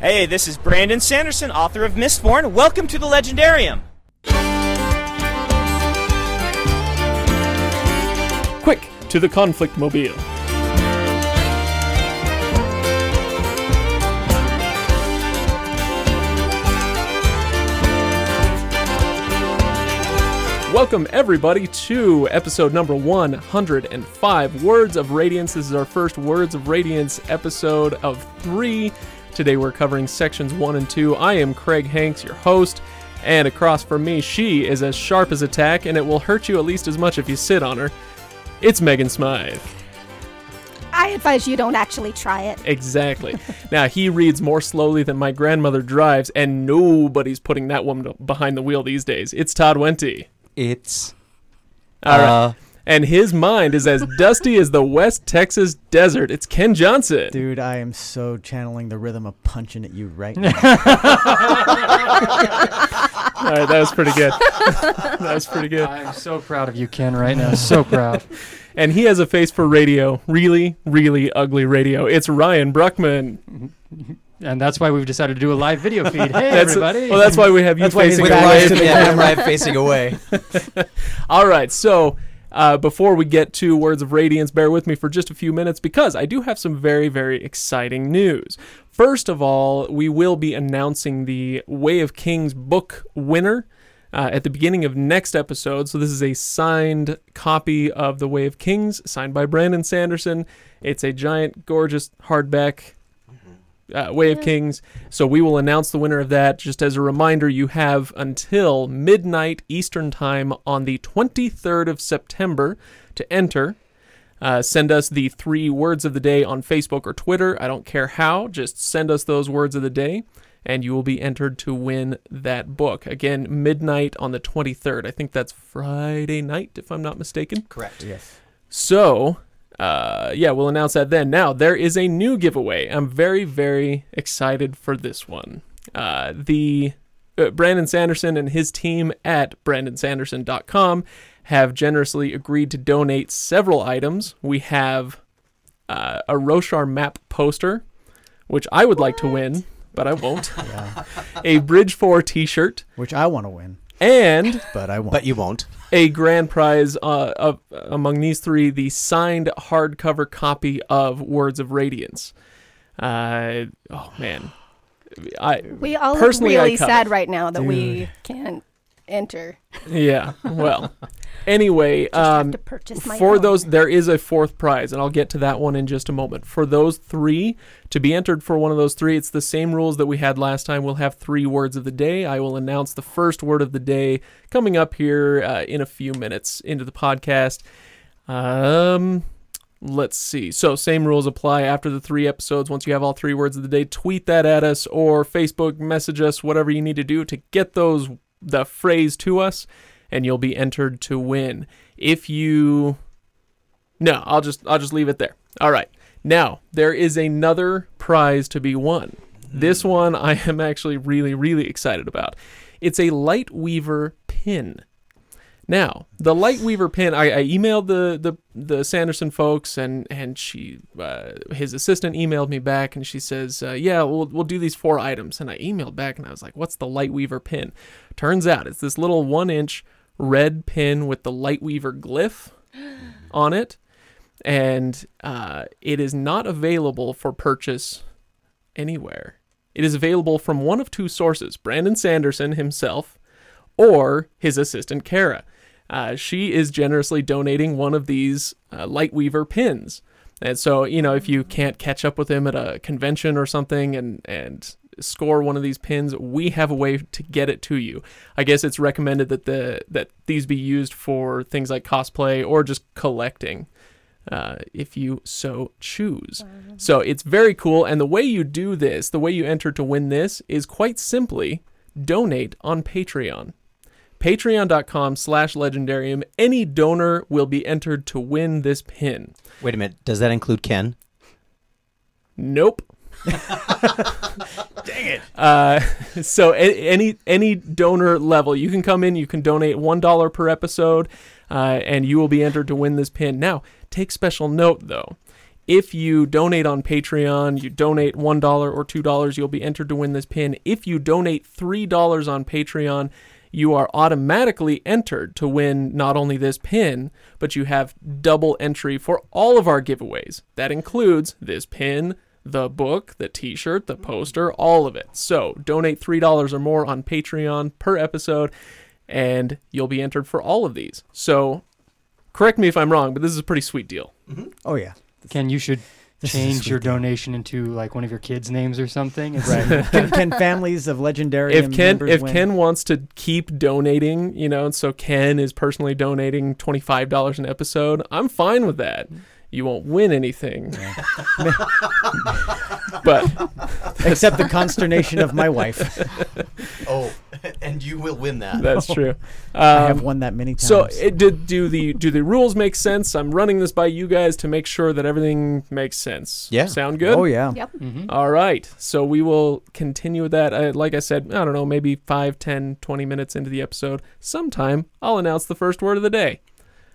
Hey, this is Brandon Sanderson, author of Mistborn. Welcome to the Legendarium. Quick, to the conflict mobile. Welcome, everybody, to episode number 105 Words of Radiance. This is our first Words of Radiance episode of three. Today we're covering sections one and two. I am Craig Hanks, your host, and across from me, she is as sharp as a tack, and it will hurt you at least as much if you sit on her. It's Megan Smythe. I advise you don't actually try it. Exactly. now, he reads more slowly than my grandmother drives, and nobody's putting that woman behind the wheel these days. It's Todd Wenty. It's All right. Uh, And his mind is as dusty as the West Texas desert. It's Ken Johnson. Dude, I am so channeling the rhythm of punching at you right now. All right, that was pretty good. that was pretty good. I'm so proud of you, Ken, right now. So proud. And he has a face for radio. Really, really ugly radio. It's Ryan Bruckman. And that's why we've decided to do a live video feed. Hey, That's everybody. well, that's why we have you That's facing with back away. to the Ryan, yeah, camera. Ryan facing away. All right, so uh, before we get to Words of Radiance, bear with me for just a few minutes because I do have some very, very exciting news. First of all, we will be announcing the Way of Kings book winner. Uh, at the beginning of next episode. So, this is a signed copy of The Way of Kings, signed by Brandon Sanderson. It's a giant, gorgeous hardback uh, Way of Kings. So we will announce the winner of that. Just as a reminder, you have until midnight Eastern Time on the 23rd of September to enter. Uh, send us the three words of the day on Facebook or Twitter. I don't care how, just send us those words of the day, and you will be entered to win that book. Again, midnight on the 23rd. I think that's Friday night, if I'm not mistaken. Correct. yes. So, uh, yeah, we'll announce that then. Now, there is a new giveaway. I'm very, very excited for this one. Uh, the uh, Brandon Sanderson and his team at brandonsanderson.com have generously agreed to donate several items. We have uh, a Roshar map poster, which I would like to win, but I won't. Yeah. a Bridge 4 t shirt, Which I want to win, and but I won't. But you won't. a grand prize uh, of among these three the signed hardcover copy of Words of Radiance. Uh, oh man, I We all look Personally, I really sad right now that we can't enter. Yeah. Well, anyway, um, to purchase my for own. those there is a fourth prize, and I'll get to that one in just a moment. For those three to be entered for one of those three, it's the same rules that we had last time. We'll have three words of the day. I will announce the first word of the day coming up here uh, in a few minutes into the podcast. Um, let's see. So same rules apply after the three episodes. Once you have all three words of the day, tweet that at us or Facebook message us, whatever you need to do to get those the phrase to us, and you'll be entered to win. If you no, I'll just I'll just leave it there. All right. Now, there is another prize to be won. This hmm. one I am actually really really excited about. It's a Lightweaver pin. Now, the Lightweaver pin, I, I emailed the, the the Sanderson folks, and and she, uh, his assistant emailed me back, and she says, uh, "Yeah, we'll we'll do these four items." And I emailed back, and I was like, "What's the Lightweaver pin?" Turns out it's this little one inch red pin with the Lightweaver glyph on it, and uh, it is not available for purchase anywhere. It is available from one of two sources: Brandon Sanderson himself, or his assistant Kara. Uh, she is generously donating one of these uh, Lightweaver pins. And so, you know, if you can't catch up with him at a convention or something and, and score one of these pins, we have a way to get it to you. I guess it's recommended that the that these be used for things like cosplay or just collecting. Uh, if you so choose. So it's very cool. And the way you do this, the way you enter to win this, is quite simply donate on Patreon patreon.com slash legendarium any donor will be entered to win this pin Wait a minute. Does that include Ken? nope dang it uh, so a- any any donor level you can come in you can donate one dollar per episode uh, and you will be entered to win this pin now take special note though If you donate on Patreon, you donate $1 or $2, you'll be entered to win this pin. If you donate $3 on Patreon, you are automatically entered to win not only this pin, but you have double entry for all of our giveaways. That includes this pin, the book, the t shirt, the poster, all of it. So donate $3 or more on Patreon per episode, and you'll be entered for all of these. So correct me if I'm wrong, but this is a pretty sweet deal. Mm-hmm. Oh yeah. Ken, you should This change your deal. donation into like one of your kids' names or something. It's Right. can, can families of legendary if Ken if win? Ken wants to keep donating, you know, and so Ken is personally donating twenty five dollars an episode, I'm fine with that. You won't win anything, but except the consternation of my wife. Oh, and you will win that. that's true. I have Um, won that many times. so it did do the do the rules make sense? I'm running this by you guys to make sure that everything makes sense. Yeah. sound good. oh yeah. Yep. hmm All right. So we will continue with that. Uh, like I said, I don't know, maybe 5, 10, 20 minutes into the episode, sometime I'll announce the first word of the day.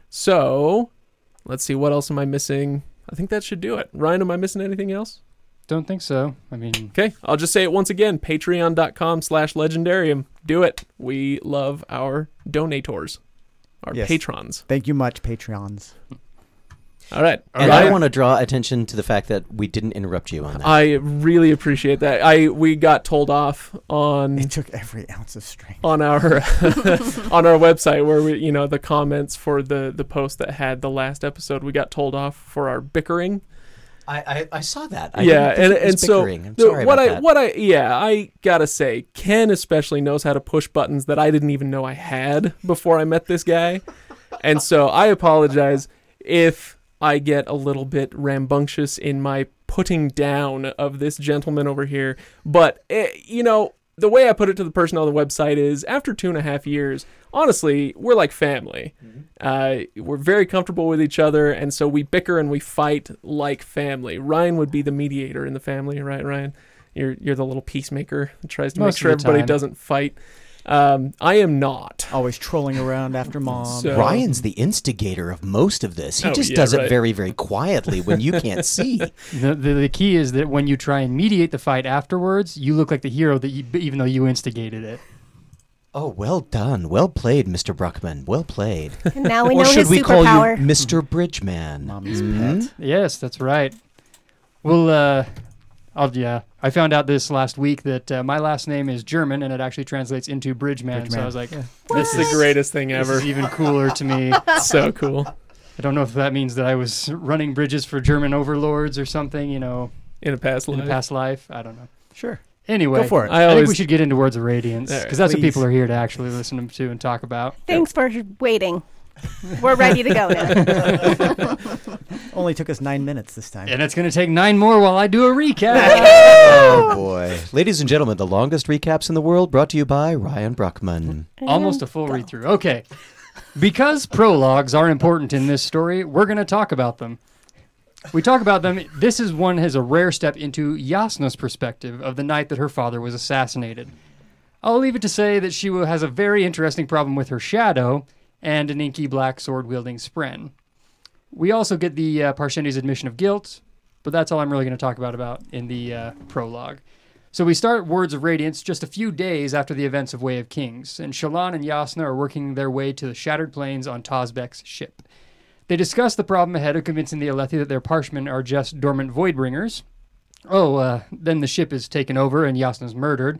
So let's see, what else am I missing? I think that should do it. Ryan, am I missing anything else? Don't think so. I mean, Okay, I'll just say it once again patreon.com slash legendarium. Do it. We love our donators, our Yes. patrons. Thank you much, Patreons. All right. And Ryan? I want to draw attention to the fact that we didn't interrupt you on that. I really appreciate that. I we got told off on It took every ounce of strength. on our on our website where we you know the comments for the the post that had the last episode we got told off for our bickering I, I, I saw that. I yeah and and so. I'm the- sorry what about i that. what i yeah i gotta say ken especially knows how to push buttons that i didn't even know i had before i met this guy and so i apologize if i get a little bit rambunctious in my putting down of this gentleman over here. But eh, you know the way i put it to the person on the website is after two and a half years honestly we're like family. Uh, we're very comfortable with each other and so we bicker and we fight like family. Ryan would be the mediator in the family right ryan? You're, you're the little peacemaker that tries to Most make sure everybody doesn't fight um, i am not Always trolling around after mom. So- Ryan's the instigator of most of this. He Oh, just yeah, does right. it very, very quietly when you can't see. the, the the key is that when you try and mediate the fight afterwards, you look like the hero that you, even though you instigated it. Oh, well done. Well played, Mr. Bruckman. Well played. And now we know or should his we call superpower. you Mr. Bridgeman? Mommy's Mhm. pet. Yes, that's right. Well, uh, I'll, yeah, I found out this last week that uh, my last name is German and it actually translates into Bridgeman. So Bridgeman. I was like, Yeah. this is the greatest thing this ever is even cooler to me. so cool I don't know if that means that I was running bridges for German overlords or something, you know, in a past in life a past life. I don't know. Sure. Anyway, Go for it. I I, think we should get into Words of Radiance All right, because that's what people are here to actually listen to and talk about. Thanks for waiting. We're ready to go now. Only took us nine minutes this time. And it's going to take nine more while I do a recap. Oh, boy. Ladies and gentlemen, the longest recaps in the world brought to you by Ryan Bruckman. Almost a full read through. Okay. Because prologues are important in this story, we're going to talk about them. We talk about them. This is one has a rare step into Jasnah's perspective of the night that her father was assassinated. I'll leave it to say that she has a very interesting problem with her shadow and an inky black sword wielding Spren. We also get the uh, Parshendi's admission of guilt, but that's all I'm really going to talk about about in the uh, prologue. So we start Words of Radiance just a few days after the events of Way of Kings, and Shallan and Jasnah are working their way to the Shattered Plains on Tozbek's ship. They discuss the problem ahead of convincing the Alethi that their Parshmen are just dormant Voidbringers. Oh, uh, then the ship is taken over and Jasnah's murdered.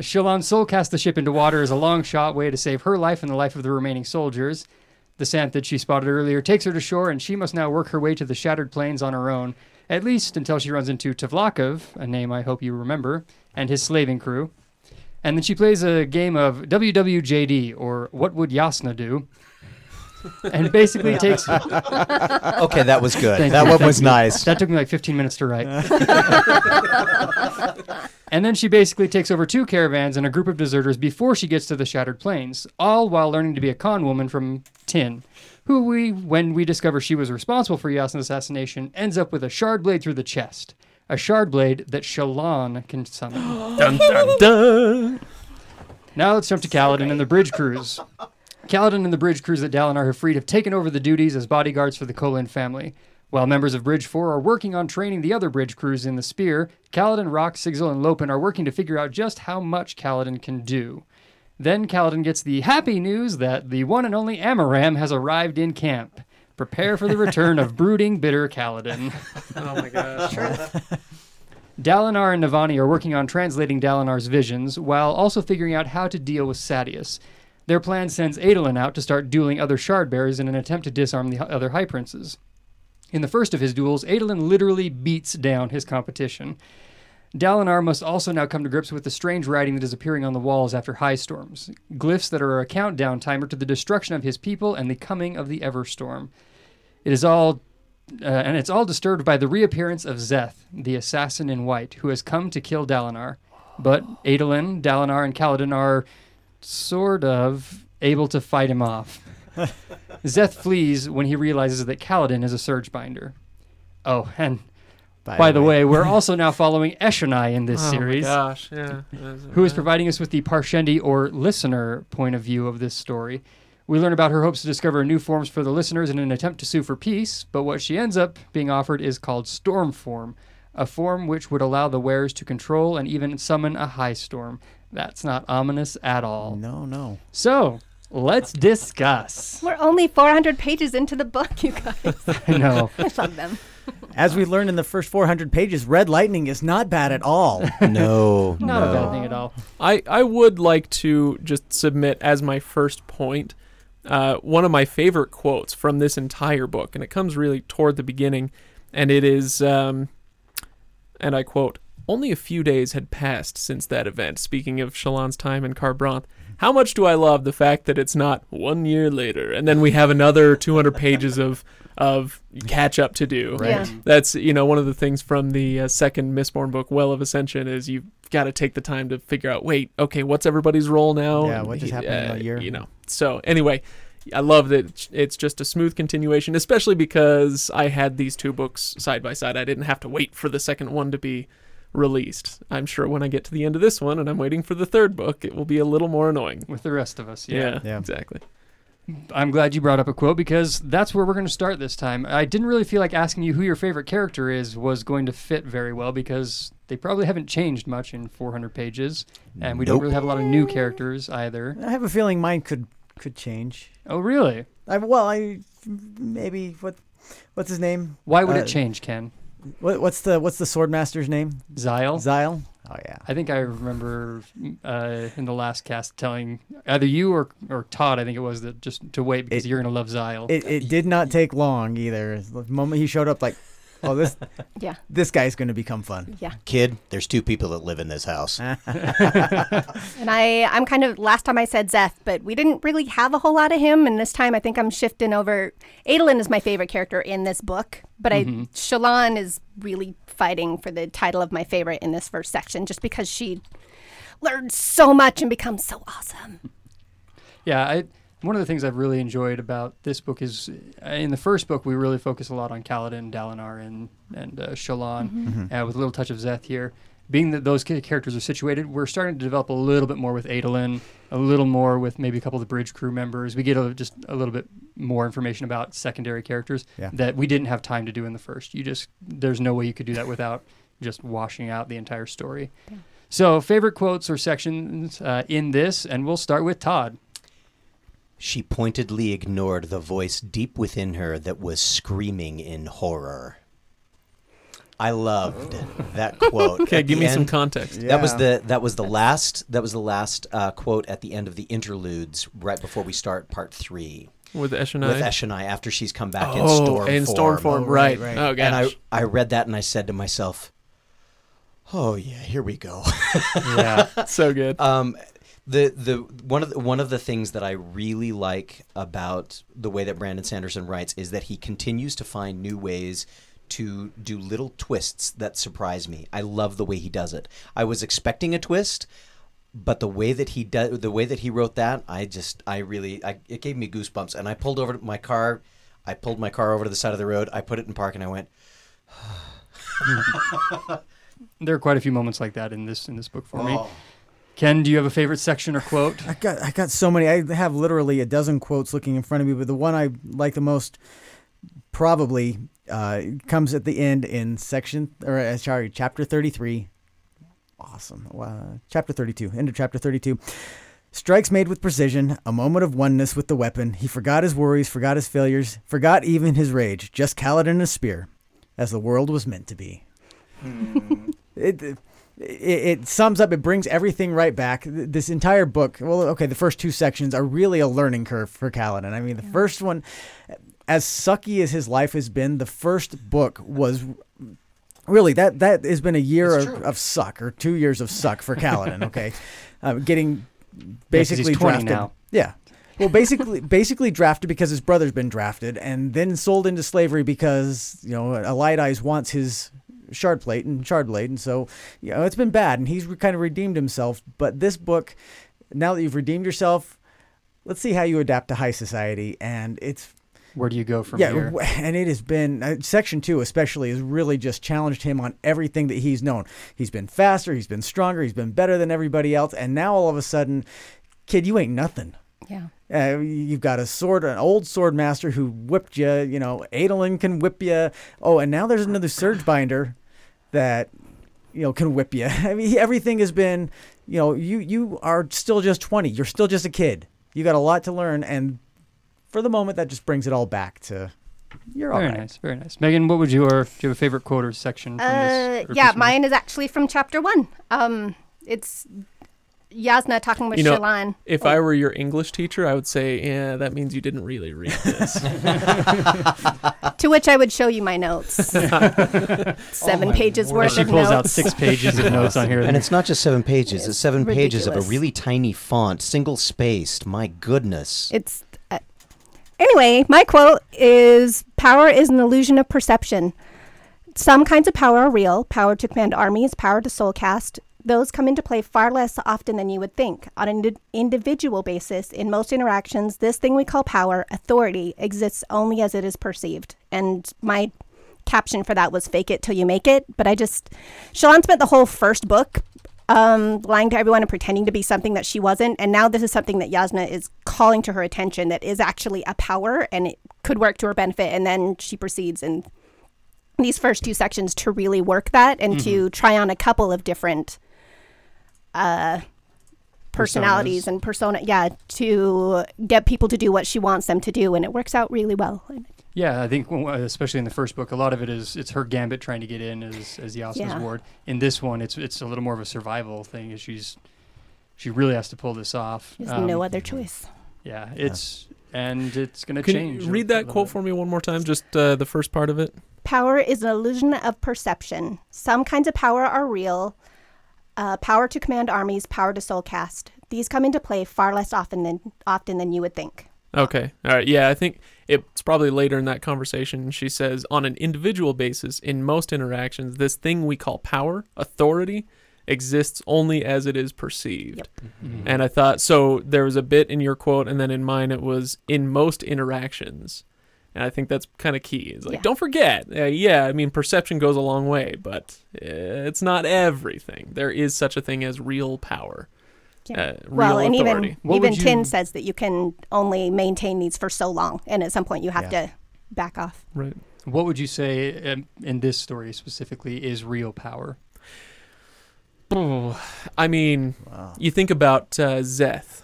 Shallan's soul cast the ship into water as a long shot way to save her life and the life of the remaining soldiers. The Sant that she spotted earlier takes her to shore, and she must now work her way to the Shattered Plains on her own, at least until she runs into Tvlakv, a name I hope you remember, and his slaving crew. And then she plays a game of WWJD, or What Would Jasnah Do? And basically takes. Okay, that was good. Thank that you, one was you. nice. That took me like 15 minutes to write. and then she basically takes over two caravans and a group of deserters before she gets to the Shattered Plains, all while learning to be a con woman from Tyn, who we, when we discover she was responsible for Jasnah's assassination, ends up with a shard blade through the chest. A shard blade that Shallan can summon. dun, dun, dun. Now let's jump to Kaladin and the bridge crews. Kaladin and the bridge crews at Dalinar have freed have taken over the duties as bodyguards for the Kholin family. While members of Bridge 4 are working on training the other bridge crews in the Spear, Kaladin, Rock, Sigzil, and Lopen are working to figure out just how much Kaladin can do. Then Kaladin gets the happy news that the one and only Amaram has arrived in camp. Prepare for the return of brooding, bitter Kaladin. Oh my gosh. Dalinar and Navani are working on translating Dalinar's visions, while also figuring out how to deal with Sadeas. Their plan sends Adolin out to start dueling other shard bearers in an attempt to disarm the other High Princes. In the first of his duels, Adolin literally beats down his competition. Dalinar must also now come to grips with the strange writing that is appearing on the walls after high storms, glyphs that are a countdown timer to the destruction of his people and the coming of the Everstorm. It is all uh, and it's all disturbed by the reappearance of Szeth, the assassin in white, who has come to kill Dalinar. But Adolin, Dalinar, and Kaladin are sort of able to fight him off. Szeth flees when he realizes that Kaladin is a surge binder. Oh, and by, the way, we're also now following Eshonai in this oh series, my gosh. Yeah. who is providing us with the Parshendi or listener point of view of this story. We learn about her hopes to discover new forms for the listeners in an attempt to sue for peace, but what she ends up being offered is called Storm Form, a form which would allow the wearers to control and even summon a high storm. That's not ominous at all. No, no. So, let's discuss. We're only 400 pages into the book, you guys. I know. I love them. As we learned in the first 400 pages, red lightning is not bad at all. No, Not a no. bad thing at all. I, I would like to just submit as my first point uh, one of my favorite quotes from this entire book, and it comes really toward the beginning, and it is, um, and I quote, only a few days had passed since that event, speaking of Shallan's time in Kharbranth. How much do I love the fact that it's not one year later, and then we have another 200 pages of of catch up to do. Right. Yeah. That's you know one of the things from the uh, second Mistborn book, Well of Ascension, is you've got to take the time to figure out. Wait, okay, what's everybody's role now? Yeah, what just happened in Uh, a year? You know. So anyway, I love that it's- it's just a smooth continuation, especially because I had these two books side by side. I didn't have to wait for the second one to be released. I'm sure when I get to the end of this one and I'm waiting for the third book, it will be a little more annoying. With the rest of us, Yeah, yeah. Yeah. exactly. I'm glad you brought up a quote because that's where we're going to start this time. I didn't really feel like asking you who your favorite character is was going to fit very well because they probably haven't changed much in 400 pages, and we don't really have a lot of new characters either. I have a feeling mine could could change. Oh, really? I, well, I maybe what what's his name? Why would Uh, it change, Ken? What, what's the what's the swordmaster's name? Zyle? Zyle. Oh yeah. I think I remember uh, in the last cast telling either you or, or Todd, I think it was, that just to wait because It- you're going to love Zyle. It it did not take long either. The moment he showed up, like, oh this Yeah. this guy's going to become fun. Yeah. Kid, there's two people that live in this house. And I, I'm kind of, last time I said Szeth, but we didn't really have a whole lot of him. And this time I think I'm shifting over. Adolin is my favorite character in this book, but I, mm-hmm. Shallan is really fighting for the title of my favorite in this first section just because she learned so much and becomes so awesome. Yeah, I, one of the things I've really enjoyed about this book is uh, in the first book we really focus a lot on Kaladin, Dalinar, and and uh, Shallan, uh, with a little touch of Szeth here. Being that those characters are situated, we're starting to develop a little bit more with Adolin, a little more with maybe a couple of the bridge crew members. We get a, just a little bit more information about secondary characters Yeah. that we didn't have time to do in the first. You just there's no way you could do that without just washing out the entire story. So, favorite quotes or sections uh, in this, and we'll start with Todd. She pointedly ignored the voice deep within her that was screaming in horror. I loved that quote. Okay, At give the me some end- context. That was the that was the last that was the last uh, quote at the end of the interludes right before we start part three With Eshonai. with Eshonai after she's come back in oh, storm in form. storm form, Oh, right. right, right. Oh, gosh. And I I read that and I said to myself, "Oh yeah, here we go." Yeah. so good. Um, the the one of the, one of the things that I really like about the way that Brandon Sanderson writes is that he continues to find new ways to do little twists that surprise me. I love the way he does it. I was expecting a twist, but the way that he does the way that he wrote that, I just I really I, it gave me goosebumps. And I pulled over to my car. I pulled my car over to the side of the road. I put it in park, and I went. There are quite a few moments like that in this in this book for me. Oh. Ken, do you have a favorite section or quote? I got I got so many. I have literally a dozen quotes looking in front of me, but the one I like the most, probably, Uh, comes at the end in section or uh, sorry, chapter 33. Awesome. Wow. Chapter 32. End of chapter 32. Strikes made with precision, a moment of oneness with the weapon. He forgot his worries, forgot his failures, forgot even his rage. Just Kaladin and a spear, as the world was meant to be. it, it it sums up. It brings everything right back. This entire book. Well, okay, the first two sections are really a learning curve for Kaladin. I mean, the first one, as sucky as his life has been, the first book was really that that has been a year of, of suck or two years of suck for Kaladin. Okay, uh, getting basically 20 drafted. now. Yeah. Well, basically, basically drafted because his brother's been drafted, and then sold into slavery because you know Eyes wants his shard plate and shard blade, and so you know it's been bad, and he's re- kind of redeemed himself. But this book, now that you've redeemed yourself, let's see how you adapt to high society, and it's Where do you go from yeah, here? w- and it has been uh, section two especially has really just challenged him on everything that he's known. He's been faster, he's been stronger, he's been better than everybody else, and now all of a sudden, kid, you ain't nothing. Yeah. Uh, you've got a sword, an old sword master who whipped you. You know, Adolin can whip you. Oh, and now there's another surge binder that you know can whip you. I mean, everything has been. You know, you you are still just 20. You're still just a kid. You got a lot to learn, and for the moment, that just brings it all back to you're all Very right. nice, very nice. Megan, what would your do you have a favorite quote or section from Uh, this? or yeah, piece of- mine is actually from chapter one. Um, it's Jasnah talking with You know, Shallan. If I were your English teacher, I would say, yeah, that means you didn't really read this. To which I would show you my notes. Seven my pages word. worth she of pulls notes. out six pages of notes on here. And it's not just seven pages; it's seven pages of a really tiny font, single spaced. My goodness. It's uh, anyway. My quote is: "Power is an illusion of perception. Some kinds of power are real. Power to command armies, power to soulcast. Those come into play far less often than you would think. On an indi- individual basis, in most interactions, this thing we call power, authority, exists only as it is perceived." And my caption for that was "Fake it till you make it." But I just, Shallan spent the whole first book um, lying to everyone and pretending to be something that she wasn't. And now this is something that Jasnah is calling to her attention that is actually a power and it could work to her benefit. And then she proceeds in these first two sections to really work that and to try on a couple of different uh, personalities Personas. and persona. Yeah, to get people to do what she wants them to do. And it works out really well. Yeah, I think especially in the first book, a lot of it is it's her gambit trying to get in as as Jasnah's Yeah. ward. In this one, it's it's a little more of a survival thing. As she's she really has to pull this off. There's Um, no other choice. Yeah, it's and it's gonna Can change. you a read that little quote bit. for me one more time? Just uh, the first part of it. Power is an illusion of perception. Some kinds of power are real. Uh, power to command armies, power to soul cast. These come into play far less often than often than you would think. Okay. All right. Yeah, I think it's probably later in that conversation. She says, on an individual basis, in most interactions, this thing we call power, authority, exists only as it is perceived. Mhm. And I thought, so there was a bit in your quote, and then in mine, it was in most interactions. And I think that's kind of key. It's like, Yeah. don't forget, uh, yeah, I mean, perception goes a long way, but uh, it's not everything. There is such a thing as real power, Yeah. uh, real well, and authority. even What even would Tyn says that you can only maintain these for so long, and at some point you have Yeah. to back off. right. What would you say um, in this story specifically is real power? I mean, Wow. you think about uh, Szeth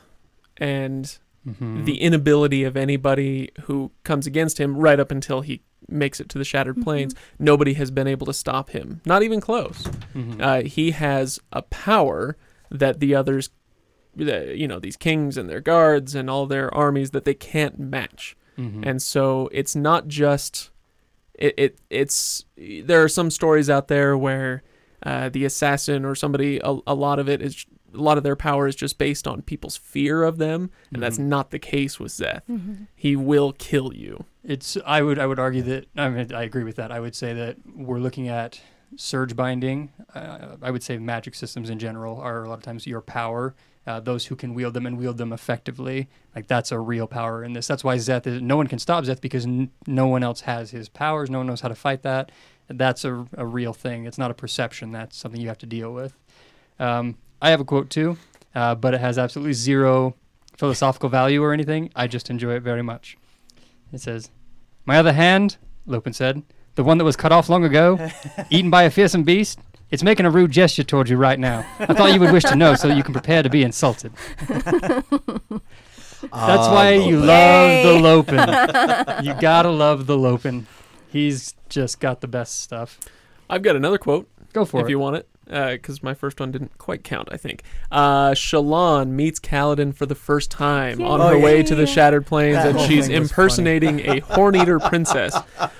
and Mm-hmm. the inability of anybody who comes against him right up until he makes it to the Shattered Mhm. Plains. Nobody has been able to stop him, not even close. Mhm. Uh, he has a power that the others, the- you know, these kings and their guards and all their armies that they can't match. Mhm. And so it's not just it, it it's there are some stories out there where uh, the assassin or somebody a, a lot of it is a lot of their power is just based on people's fear of them and that's Mhm. not the case with Szeth. He will kill you. It's I would I would argue that I mean I agree with that. I would say that we're looking at surge binding. Uh, I would say magic systems in general are a lot of times your power. Uh, those who can wield them and wield them effectively, like that's a real power in this. That's why Szeth is. No one can stop Szeth because n- no one else has his powers. No one knows how to fight that. That's a, a real thing. It's not a perception. That's something you have to deal with. Um, I have a quote too, uh, but it has absolutely zero philosophical value or anything. I just enjoy it very much. It says, My other hand, Lopen said, the one that was cut off long ago, eaten by a fearsome beast. It's making a rude gesture towards you right now. I thought you would wish to know so you can prepare to be insulted. That's Ah, why you Lopen. love the Lopen. you gotta love the Lopen. He's just got the best stuff. I've got another quote Go for if it. If you want it, because my first one didn't quite count. I think. Uh, Shallan meets Kaladin for the first time on Oh, her yeah. way to the Shattered Plains, That and she's impersonating a horn-eater princess.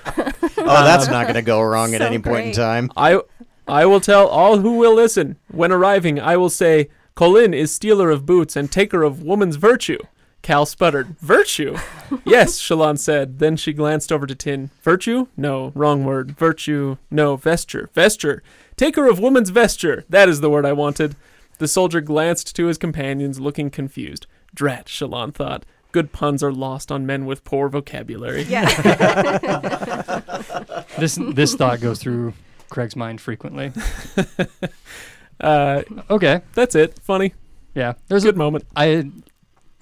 Oh, that's not going to go wrong at So any point in time. I I will tell all who will listen. When arriving, I will say, Colin is stealer of boots and taker of woman's virtue. Cal sputtered, Virtue? yes, Shallan said. Then she glanced over to Tyn. Virtue? No, wrong word. Virtue? No, vesture. Vesture. Taker of woman's vesture. That is the word I wanted. The soldier glanced to his companions, looking confused. Drat, Shallan thought. Good puns are lost on men with poor vocabulary. Yeah. This this thought goes through Craig's mind frequently. Uh, Okay, that's it. Funny. yeah. There's Good a good moment. I,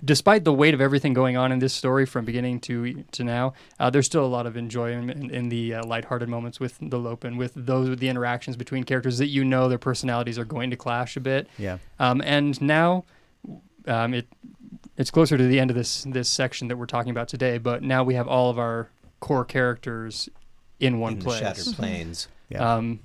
despite the weight of everything going on in this story from beginning to to now, uh, there's still a lot of enjoyment in, in the uh, lighthearted moments with the Lope and with those with the interactions between characters that you know their personalities are going to clash a bit. Yeah. Um, and now, um, it it's closer to the end of this this section that we're talking about today. But now we have all of our core characters in one in place. Shattered Plains. Yeah. Um,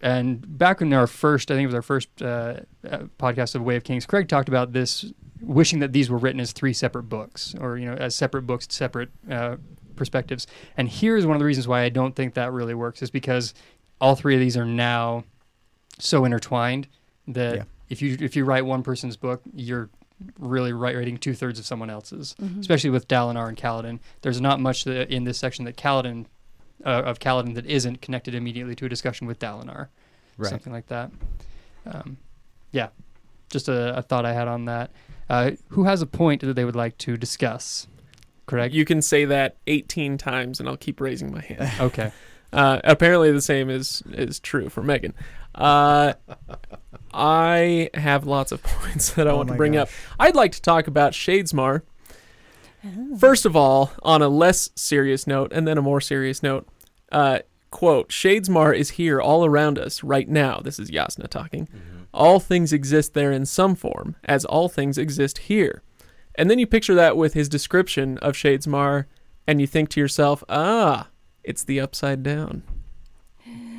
and back in our first, I think it was our first uh, uh, podcast of Way of Kings, Craig talked about this, wishing that these were written as three separate books, or you know, as separate books, separate uh, perspectives. And here's one of the reasons why I don't think that really works, is because all three of these are now so intertwined that Yeah. if you if you write one person's book, you're really writing two thirds of someone else's. Especially with Dalinar and Kaladin, there's not much that, in this section that Kaladin uh, of Kaladin that isn't connected immediately to a discussion with Dalinar, Right. something like that. Um, yeah, just a, a thought I had on that. Uh, who has a point that they would like to discuss? Craig. You can say that 18 times, and I'll keep raising my hand. okay. Uh, apparently, the same is is true for Megan. Uh, I have lots of points that I Oh want to my bring up. I'd like to talk about Shadesmar. First of all, on a less serious note, and then a more serious note. Uh, quote: Shadesmar is here all around us right now. This is Yasna talking. All things exist there in some form, as all things exist here. And then you picture that with his description of Shadesmar, and you think to yourself, ah, it's the upside down.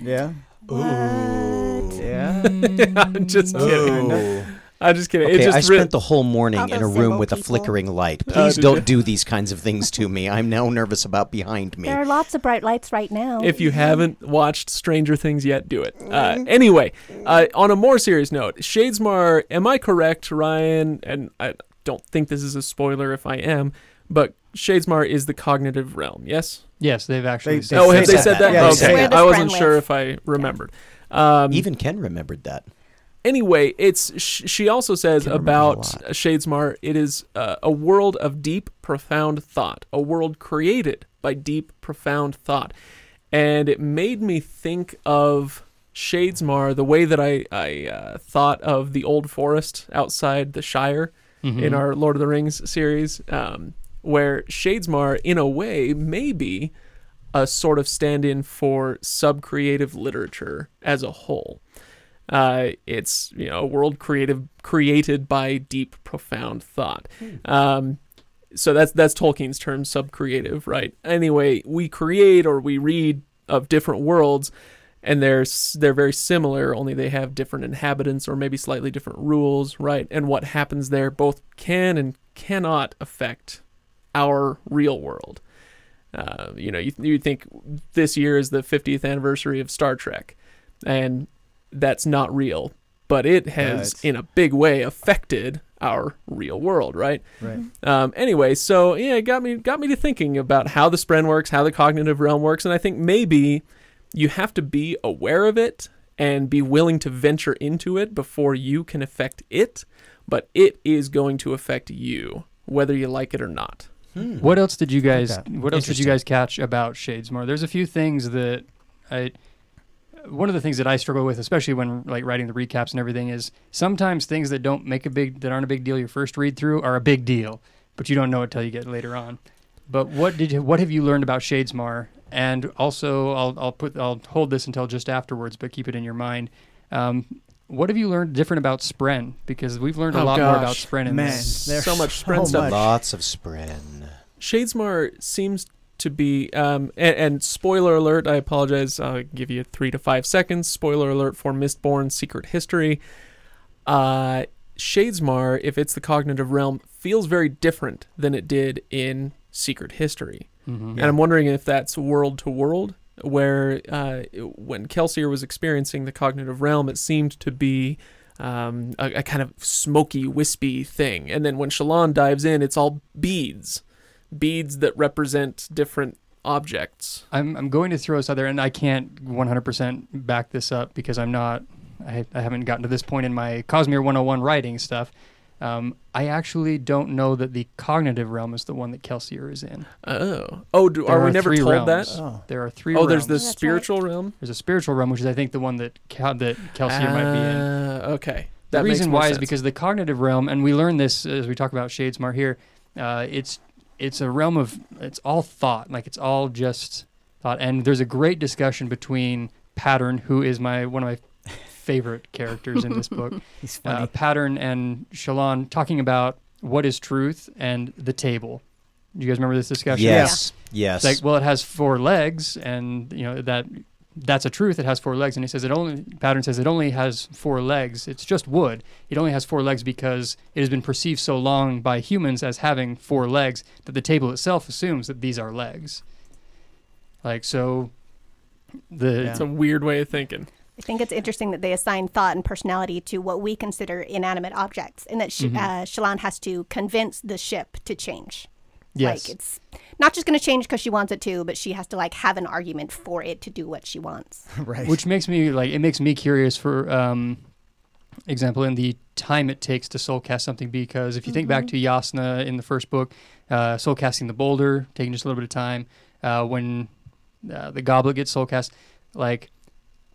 Yeah. Ooh. Yeah. I'm just kidding. Ooh. I'm just kidding. Okay, it just I re- spent the whole morning in a room symbol with a flickering light. Oh, Please did don't you? do these kinds of things to me. I'm now nervous about behind me. There are lots of bright lights right now. if you haven't watched Stranger Things yet, do it. Uh, Mm-hmm. anyway, uh, on a more serious note, Shadesmar, am I correct, Ryan? And I don't think this is a spoiler if I am, but Shadesmar is the cognitive realm, yes? Yes, they've actually. They- said they oh, said have they that. said that? Yeah, okay, said Where this I wasn't sure lives. if I remembered. Um, Even Ken remembered that. Anyway, it's sh- she also says Can remember a about. Shadesmar, it is uh, a world of deep, profound thought, a world created by deep, profound thought, and it made me think of Shadesmar the way that I I uh, thought of the old forest outside the Shire Mhm. in our Lord of the Rings series, um, where Shadesmar, in a way, may be a sort of stand-in for sub-creative literature as a whole. Uh, it's you know a world creative created by deep, profound thought. Um, so that's that's Tolkien's term, sub-creative, right? Anyway, we create or we read of different worlds, and they're they're very similar, only they have different inhabitants or maybe slightly different rules, right? And what happens there both can and cannot affect our real world. Uh, you know, you you think this year is the 50th anniversary of Star Trek, and that's not real, but it has it's- in a big way affected our real world, right? Right. Um, anyway, so yeah, it got me got me to thinking about how the spren works, how the cognitive realm works, and I think maybe you have to be aware of it and be willing to venture into it before you can affect it, but it is going to affect you whether you like it or not. Hmm. What else did you guys? that. What else did you guys catch about Shadesmar? There's a few things that I. One of the things that I struggle with, especially when like writing the recaps and everything, is sometimes things that don't make a big, that aren't a big deal your first read through are a big deal, but you don't know it till you get later on. But what did you, what have you learned about Shadesmar and also, I'll I'll put I'll hold this until just afterwards, but keep it in your mind. Um, what have you learned different about Spren? Because we've learned a Oh, lot more about gosh. Spren in Man, this. there's so much so Spren stuff. much. Lots of Spren. Shadesmar seems to be, um, and, and spoiler alert, I apologize. I'll give you three to five seconds. Spoiler alert for Mistborn Secret History. Uh, Shadesmar, if it's the cognitive realm, feels very different than it did in Secret History. Mhm. And I'm wondering if that's world to world, where uh, when Kelsier was experiencing the cognitive realm, it seemed to be um, a, a kind of smoky, wispy thing. And then when Shallan dives in, it's all beads, beads that represent different objects. I'm I'm going to throw this out there, and I can't 100% back this up because I'm not. I, I haven't gotten to this point in my Cosmere 101 writing stuff. Um, I actually don't know that the cognitive realm is the one that Kelsier is in. Oh, oh, do, There are we never told realms. that? Oh. There are three. Oh, there's the realms. That's right. spiritual realm. There's a spiritual realm, which is I think the one that Cal- that Kelsier might be in. Uh, okay. The That makes reason more why is because the cognitive realm, and we learn this as we talk about Shadesmar here. Uh, it's it's a realm of it's all thought, like it's all just thought. And there's a great discussion between Pattern, who is my one of my favorite characters in this book, He's funny. uh, Pattern and Shallan talking about what is truth and the table. Do you guys remember this discussion? Yes. Yes. It's like, well, it has four legs, and you know that that's a truth. It has four legs, and he says it only. Pattern says it only has four legs. It's just wood. It only has four legs because it has been perceived so long by humans as having four legs that the table itself assumes that these are legs. Like so, the Yeah. it's a weird way of thinking. I think it's interesting that they assign thought and personality to what we consider inanimate objects, and that Sh- Mhm. uh, Shallan has to convince the ship to change. Yes, Like it's not just going to change because she wants it to, but she has to like have an argument for it to do what she wants. right. which makes me like it makes me curious for um example in the time it takes to soul cast something because if you think back to Jasnah in the first book uh soul casting the boulder taking just a little bit of time uh when uh, the goblet gets soul cast like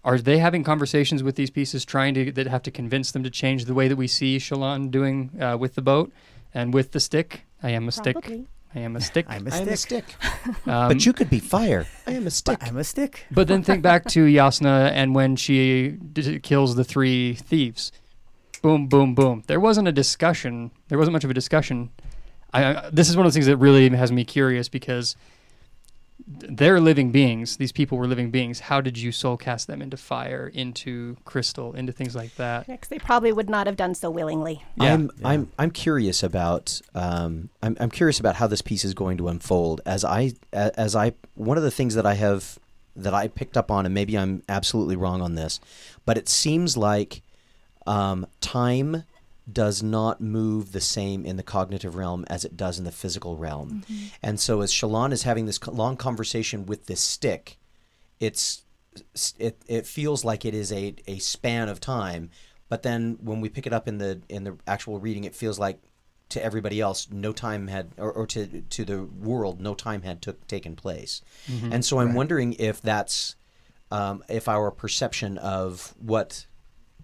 are they having conversations with these pieces trying to that have to convince them to change the way that we see Shallan doing uh, with the boat and with the stick I am a stick Probably. I am a stick I'm a I am a stick. stick. um, but you could be fire. I am a stick. But I'm a stick. But then think back to Jasnah and when she d- kills the three thieves. Boom, boom, boom. There wasn't a discussion. There wasn't much of a discussion. I, I, this is one of the things that really has me curious because they're living beings. These people were living beings. How did you soul cast them into fire, into crystal, into things like that? Because they probably would not have done so willingly. Yeah. I'm Yeah. I'm I'm curious about um I'm I'm curious about how this piece is going to unfold as I a- as I one of the things that I have that I picked up on and maybe I'm absolutely wrong on this but it seems like um, time does not move the same in the cognitive realm as it does in the physical realm. And so as Shallan is having this long conversation with this stick it's it, it feels like it is a, a span of time but then when we pick it up in the in the actual reading it feels like to everybody else no time had or, or to to the world no time had took taken place. And so i'm wondering if that's um, if our perception of what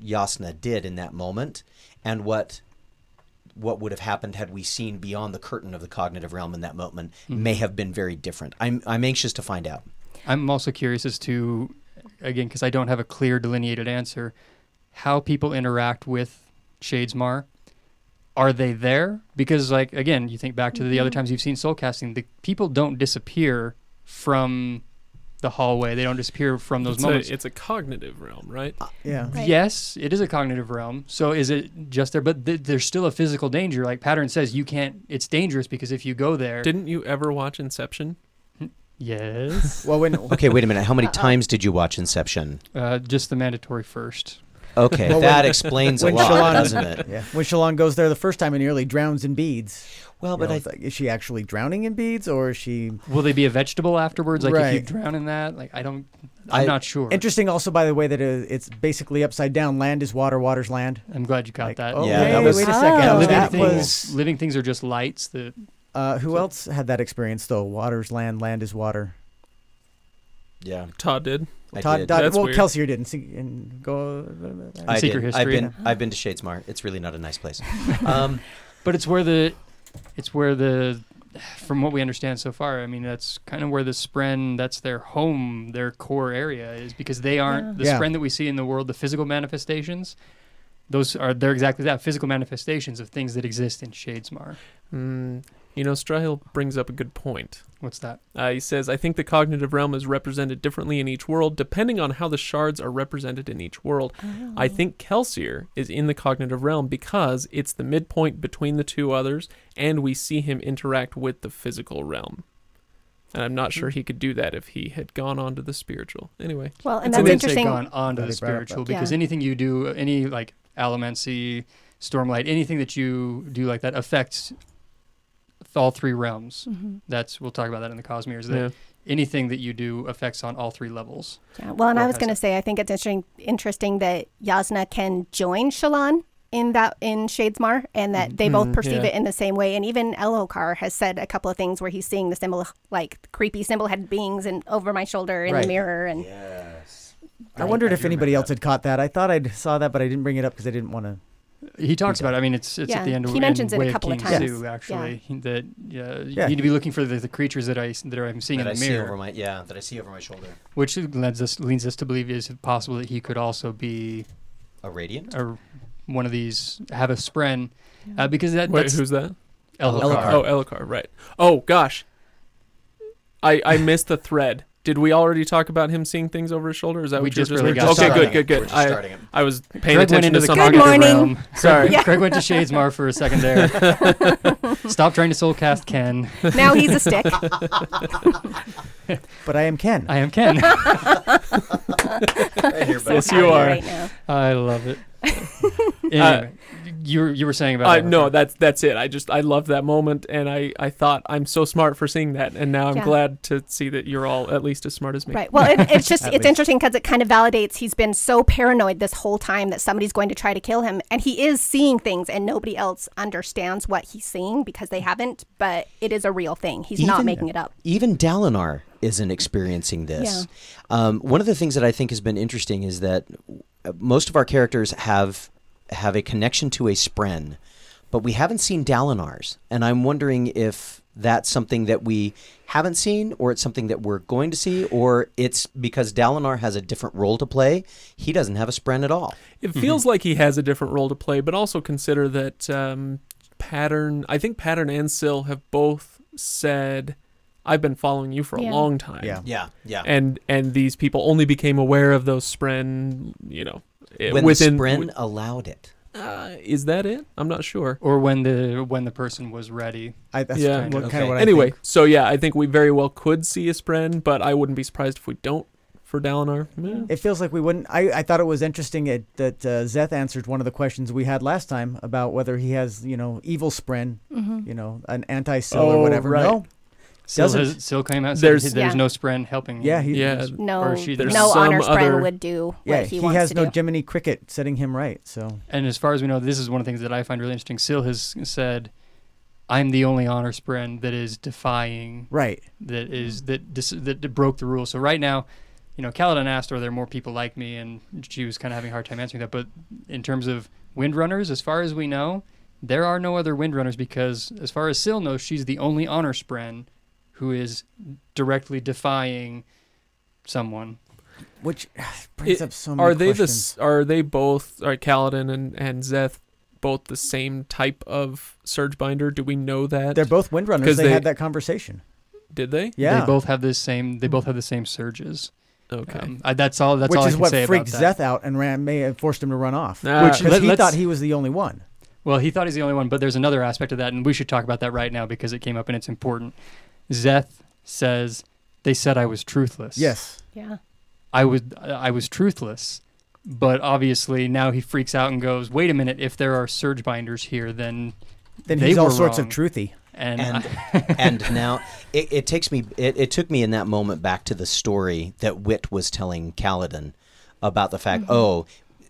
jasnah did in that moment and what what would have happened had we seen beyond the curtain of the cognitive realm in that moment mm-hmm. may have been very different i'm i'm anxious to find out I'm also curious as to, again, because I don't have a clear delineated answer, how people interact with Shadesmar. Are they there? Because, like, again, you think back to the other mm-hmm. times you've seen soul casting, the people don't disappear from the hallway. They don't disappear from those It's moments. a, it's a cognitive realm, right? Yeah. Right. Yes, it is a cognitive realm. So is it just there? But th- there's still a physical danger. Like Pattern says, you can't. It's dangerous because if you go there, Didn't you ever watch Inception? yes, Well, when okay wait a minute how many times did you watch inception uh, just the mandatory first. Okay, Well, that when- explains a lot, Shallan- doesn't it? yeah, when Shallan goes there the first time and nearly drowns in beads. Well, but know, I it's like, is she actually drowning in beads or is she? Will they be a vegetable afterwards? Like if you Right. drown in that? Like I don't. I'm I- not sure. Interesting, also by the way that it- it's basically upside down. Land is water, water's land. I'm glad you caught Like, that. oh, Yeah, wait, that was- wait a Oh. second. Yeah, living that things. was. Living things are just lights. That Uh, who So- else had that experience though? Water's land, land is water. yeah, Todd did. I Todd, did. Todd- That's well, weird. Kelsier didn't. See, and go. I Secret did. I've history. been I've been to Shadesmar. It's really not a nice place. Um, but it's where the, it's where the from what we understand so far, I mean, that's kind of where the Spren, that's their home, their core area is because they aren't the Yeah. Spren that we see in the world, the physical manifestations. Those are they're exactly that physical manifestations of things that exist in Shadesmar. Mm, you know, Strahil brings up a good point. What's that? Uh, he says, I think the cognitive realm is represented differently in each world, depending on how the shards are represented in each world. I think Kelsier is in the cognitive realm because it's the midpoint between the two others, and we see him interact with the physical realm. And I'm not sure he could do that if he had gone on to the spiritual. Anyway, Well, and It's that's I would say interesting. gone on to the he brought up spiritual that. because Yeah. anything you do, any like Allomancy, Stormlight, anything that you do like that affects all three realms. Mhm. That's we'll talk about that in the Cosmeres. That yeah. anything that you do affects on all three levels. Yeah. Well, and I was going to say, I think it's interesting, interesting that Jasnah can join Shallan in that in Shadesmar, and that they both Mhm, perceive yeah. it in the same way. And even Elhokar has said a couple of things where he's seeing the symbol, like creepy symbol-headed beings, and over my shoulder in Right. the mirror, and Yes. I wondered if anybody remember else had caught that. I thought I saw that, but I didn't bring it up because I didn't want to. He talks about. it. I mean, it's it's Yeah, at the end of he mentions it a Way couple of King times. Sue, actually. He- That yeah, you Yeah. need to be looking for the, the creatures that I that I'm seeing that in the see mirror, over my yeah that I see over my shoulder. which leads us leads us to believe is it possible that he could also be A radiant. or one of these have a spren, uh, because that Wait, that's who's that? Elhokar. Elhokar. Oh, Elhokar, right. Oh, gosh. I, I missed the thread. Did we already talk about him seeing things over his shoulder? Is that We what you just really just got Okay, good, good, good. I. I was paying Greg attention to the something. Good morning. realm. Sorry. Yeah. Greg went to Shadesmar for a second there. Stop trying to soulcast Ken. now he's a stick. But I am Ken. I am Ken. Yes, So you are. Right. I love it. Uh, anyway, you were- you were saying about Uh, Elhokar. no, that's that's it. I just I love that moment, and I I thought I'm so smart for seeing that, and now I'm Yeah. glad to see that you're all at least as smart as me. Right. Well, it, it's just it's least. interesting because it kind of validates he's been so paranoid this whole time that somebody's going to try to kill him, and he is seeing things, and nobody else understands what he's seeing because they haven't. But it is a real thing. He's not making it up. Even Dalinar isn't experiencing this. Um, one of the things that I think has been interesting is that uh, most of our characters have have a connection to a spren, but we haven't seen Dalinar's, and I'm wondering if that's something that we haven't seen, or it's something that we're going to see, or it's because Dalinar has a different role to play. He doesn't have a spren at all. It feels like he has a different role to play, but also consider that um, Pattern. I think Pattern and Syl have both said, "I've been following you for a Yeah. long time." Yeah. Yeah, yeah. And and these people only became aware of those spren. You know, when within. the spren wi- allowed it. uh, is that it? I'm not sure. or when the when the person was ready. I, that's Yeah. kind, of, Okay. kind of what I Anyway, think. so yeah, I think we very well could see a spren, but I wouldn't be surprised if we don't for Dalinar. Yeah. It feels like we wouldn't. I, I thought it was interesting it, that uh, Szeth answered one of the questions we had last time about whether he has, you know, evil spren, you know, an anti-Syl Oh, or whatever. right. No, Still, has, still came out. and There's- There's, there's Yeah. no spren helping. yeah, him. he, Yeah. No, Or she- there's no some honor spren other- would do what he wants. yeah, he, he, wants has to no do. Jiminy Cricket setting him right. So And as far as we know, this is one of the things that I find really interesting. Syl has said, "I'm the only honor spren that is defying right, that is that dis- that d- broke the rules. So right now, you know, Kaladin asked, "Are there more people like me?" And she was kind of having a hard time answering that. But in terms of Windrunners, as far as we know, there are no other Windrunners because, as far as Syl knows, she's the only honor spren who is directly defying someone. which brings It- up so many Are they the questions. s- are they both are Kaladin and and Szeth both the same type of surge binder? Do we know that? They're both windrunners. 'Cause They, they- had that conversation. Did they? Yeah, They both have the same. They both have the same surges. Okay. Um, I, that's all. That's which all I is can what say freaked about that. Szeth out and ran, may have forced him to run off. Ah. Which- Because Let- he thought he was the only one. Well, he thought he's the only one, but there's another aspect of that, and we should talk about that right now because it came up and it's important. Szeth says they said I was truthless. Yes. yeah. I was. I was truthless, but obviously now he freaks out and goes, "Wait a minute! If there are surge binders here, then Then They he's all sorts wrong. of truthy. and, and I- and now it, it takes me it, it took me in that moment back to the story that Wit was telling Kaladin about the fact mm-hmm. oh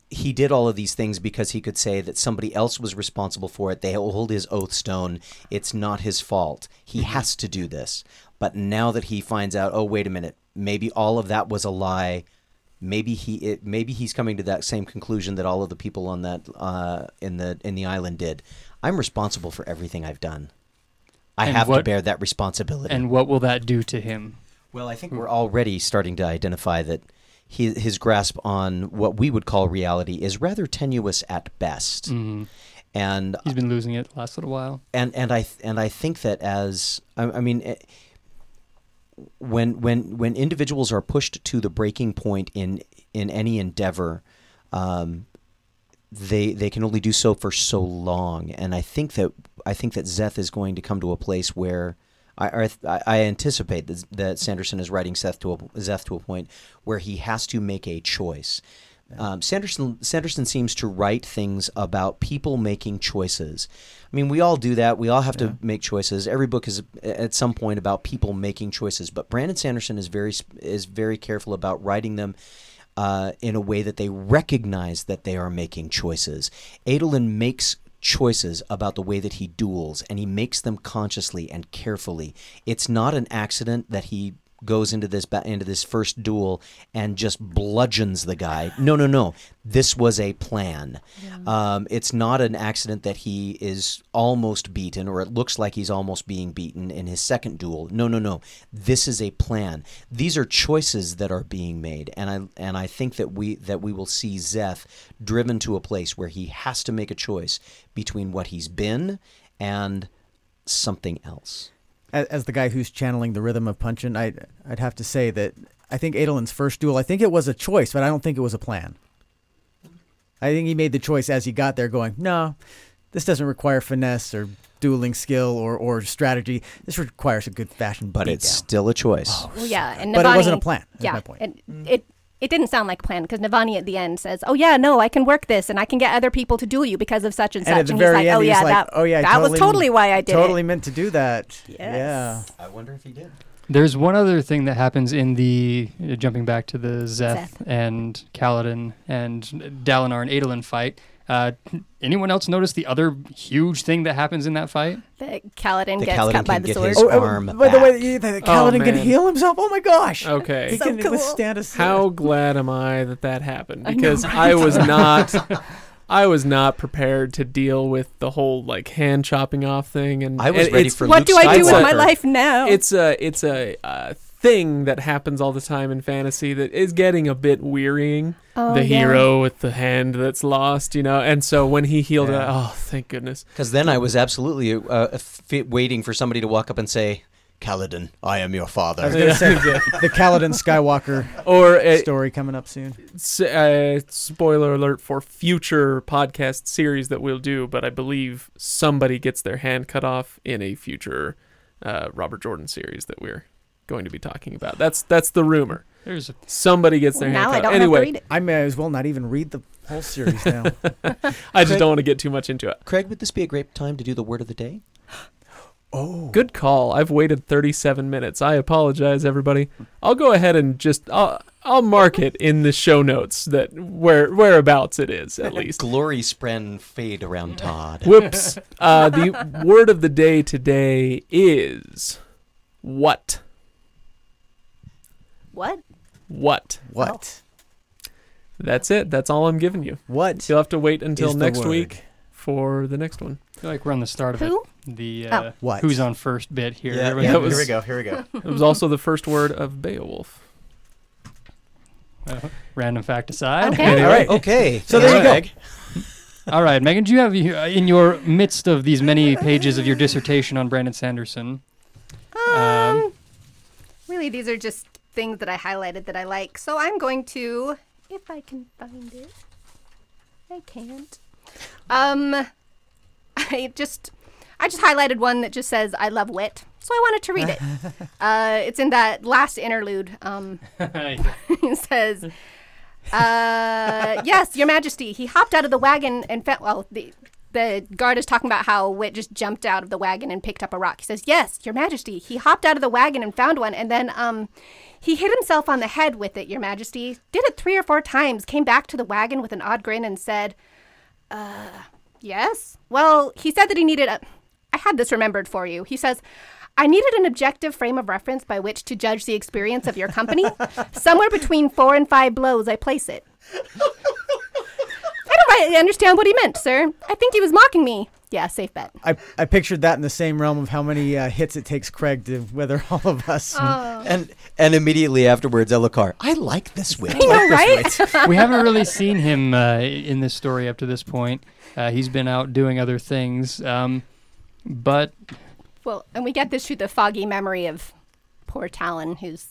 he did all of these things because he could say that somebody else was responsible for it. They hold his oath stone. It's not his fault. He has to do this. But now that he finds out oh wait a minute. Maybe all of that was a lie. Maybe he it, maybe he's coming to that same conclusion that all of the people on that uh, in the in the island did. I'm responsible for everything i've done. I And have to bear that responsibility. And what will that do to him? Well, I think we're already starting to identify that he, his grasp on what we would call reality is rather tenuous at best. Mhm. And He's been losing it the last little while. and and I and I think that as I, I mean, eh, when when when individuals are pushed to the breaking point in in any endeavor, um, they they can only do so for so long. And I think that I think that Szeth is going to come to a place where. I, I, I anticipate that, that Sanderson is writing Szeth to a, Szeth to a point where he has to make a choice. Um, Sanderson Sanderson seems to write things about people making choices. I mean, we all do that. We all have to make choices. Every book is at some point about people making choices. But Brandon Sanderson is very is very careful about writing them uh, in a way that they recognize that they are making choices. Adolin makes choices about the way that he duels, and he makes them consciously and carefully. It's not an accident that he goes into this ba- into this first duel and just bludgeons the guy. No, no, no. This was a plan. Um, it's not an accident that he is almost beaten, or it looks like he's almost being beaten in his second duel. No, no, no. This is a plan. These are choices that are being made, and I and I think that we that we will see Szeth driven to a place where he has to make a choice between what he's been and something else. As, as the guy who's channeling the rhythm of Punchin, I'd, I'd have to say that I think Adolin's first duel, I think it was a choice, but I don't think it was a plan. I think he made the choice as he got there, going, no, this doesn't require finesse or dueling skill or, or strategy. This requires a good fashioned But beatdown." it's still a choice. Well, yeah, and Navani, But it wasn't a plan, Yeah, my point. and it it didn't sound like a plan because Navani at the end says, "Oh yeah, no, I can work this, and I can get other people to duel you because of such and such." and at the and very he's like, end, "Oh yeah, like, that oh yeah, I that was totally why I did totally it." meant to do that. Yes. Yeah. I wonder if he did. There's one other thing that happens in the uh, jumping back to the Szeth, Szeth. and Kaladin and Dalinar and Adolin fight. Uh, anyone else notice the other huge thing that happens in that fight? That Kaladin The gets Kaladin cut by the get sword. his Oh, arm by the way, back. the, the Kaladin can heal himself. Oh my gosh. Okay. He So can cool. withstand a sword. How glad am I that that happened? Because I, was not, I was not prepared to deal with the whole like hand chopping off thing. And I was and ready it's, for what Luke do I do with my life now? It's a it's a uh, thing that happens all the time in fantasy that is getting a bit wearying. Oh, the yeah. hero with the hand that's lost, you know. And so when he healed Yeah. it, oh, thank goodness. Because then I was absolutely uh, f- waiting for somebody to walk up and say, Kaladin, I am your I was father. going to say the Kaladin Skywalker Or uh, story coming up soon. s- uh, spoiler alert for future podcast series that we'll do, but I believe somebody gets their hand cut off in a future uh, Robert Jordan series that we're going to be talking about. That's that's the rumor. There's a, Somebody gets their now hand I cut don't off. have to Anyway, read it. I may as well not even read the whole series now. I just don't want to get too much into it. Craig, would this be a great time to do the word of the day? oh. Good call. I've waited 37 minutes. I apologize, everybody. I'll go ahead and just I'll, I'll mark it in the show notes that where whereabouts it is at least. Glory spren fade around Todd. Whoops. Uh, the word of the day today is what? What? What? What? That's it. That's all I'm giving you. What? You'll have to wait until is the next word? week for the next one. I feel like we're on the start of Who? it. The Oh. uh, What? who's on first bit here. Yeah, Everybody- yeah, yeah, was- here we go. Here we go. It was also the first word of Beowulf. uh, random fact aside. Okay. Anyway, All right. Okay. So there you go. Craig. All right, Megan, do you have uh, in your midst of these many pages of your dissertation on Brandon Sanderson? Um, really, these are just things that I highlighted that I like. So I'm going to, if I can find it, I can't. Um, I just, I just highlighted one that just says "I love wit," so I wanted to read it. uh, it's in that last interlude. Um, it says, uh, "Yes, Your Majesty." He hopped out of the wagon and fell. Well, the the guard is talking about how Wit just jumped out of the wagon and picked up a rock. He says, "Yes, Your Majesty." He hopped out of the wagon and found one, and then um, he hit himself on the head with it. Your Majesty did it three or four times. Came back to the wagon with an odd grin and said, "Uh, yes." Well, he said that he needed a. I had this remembered for you. He says. I needed an objective frame of reference by which to judge the experience of your company. Somewhere between four and five blows, I place it. I don't I understand what he meant, sir. I think he was mocking me. Yeah, safe bet. I, I pictured that in the same realm of how many uh, hits it takes Craig to weather all of us. Oh. And and immediately afterwards, Elhokar, I like this wit. I know, right? we haven't really seen him uh, in this story up to this point. Uh, he's been out doing other things. Um, but well, and we get this through the foggy memory of poor Taln, who's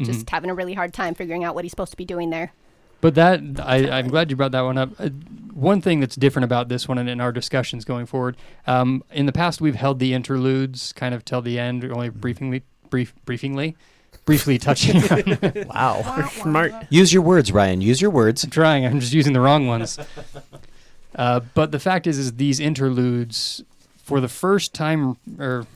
just Mhm. having a really hard time figuring out what he's supposed to be doing there. But that I, I'm glad you brought that one up. Uh, one thing that's different about this one and in our discussions going forward, um, in the past we've held the interludes kind of till the end, only briefingly, brief, briefingly, briefly touching. on- Wow. Smart. Use your words, Ryan. Use your words. I'm trying. I'm just using the wrong ones. Uh, but the fact is, is these interludes, for the first time, or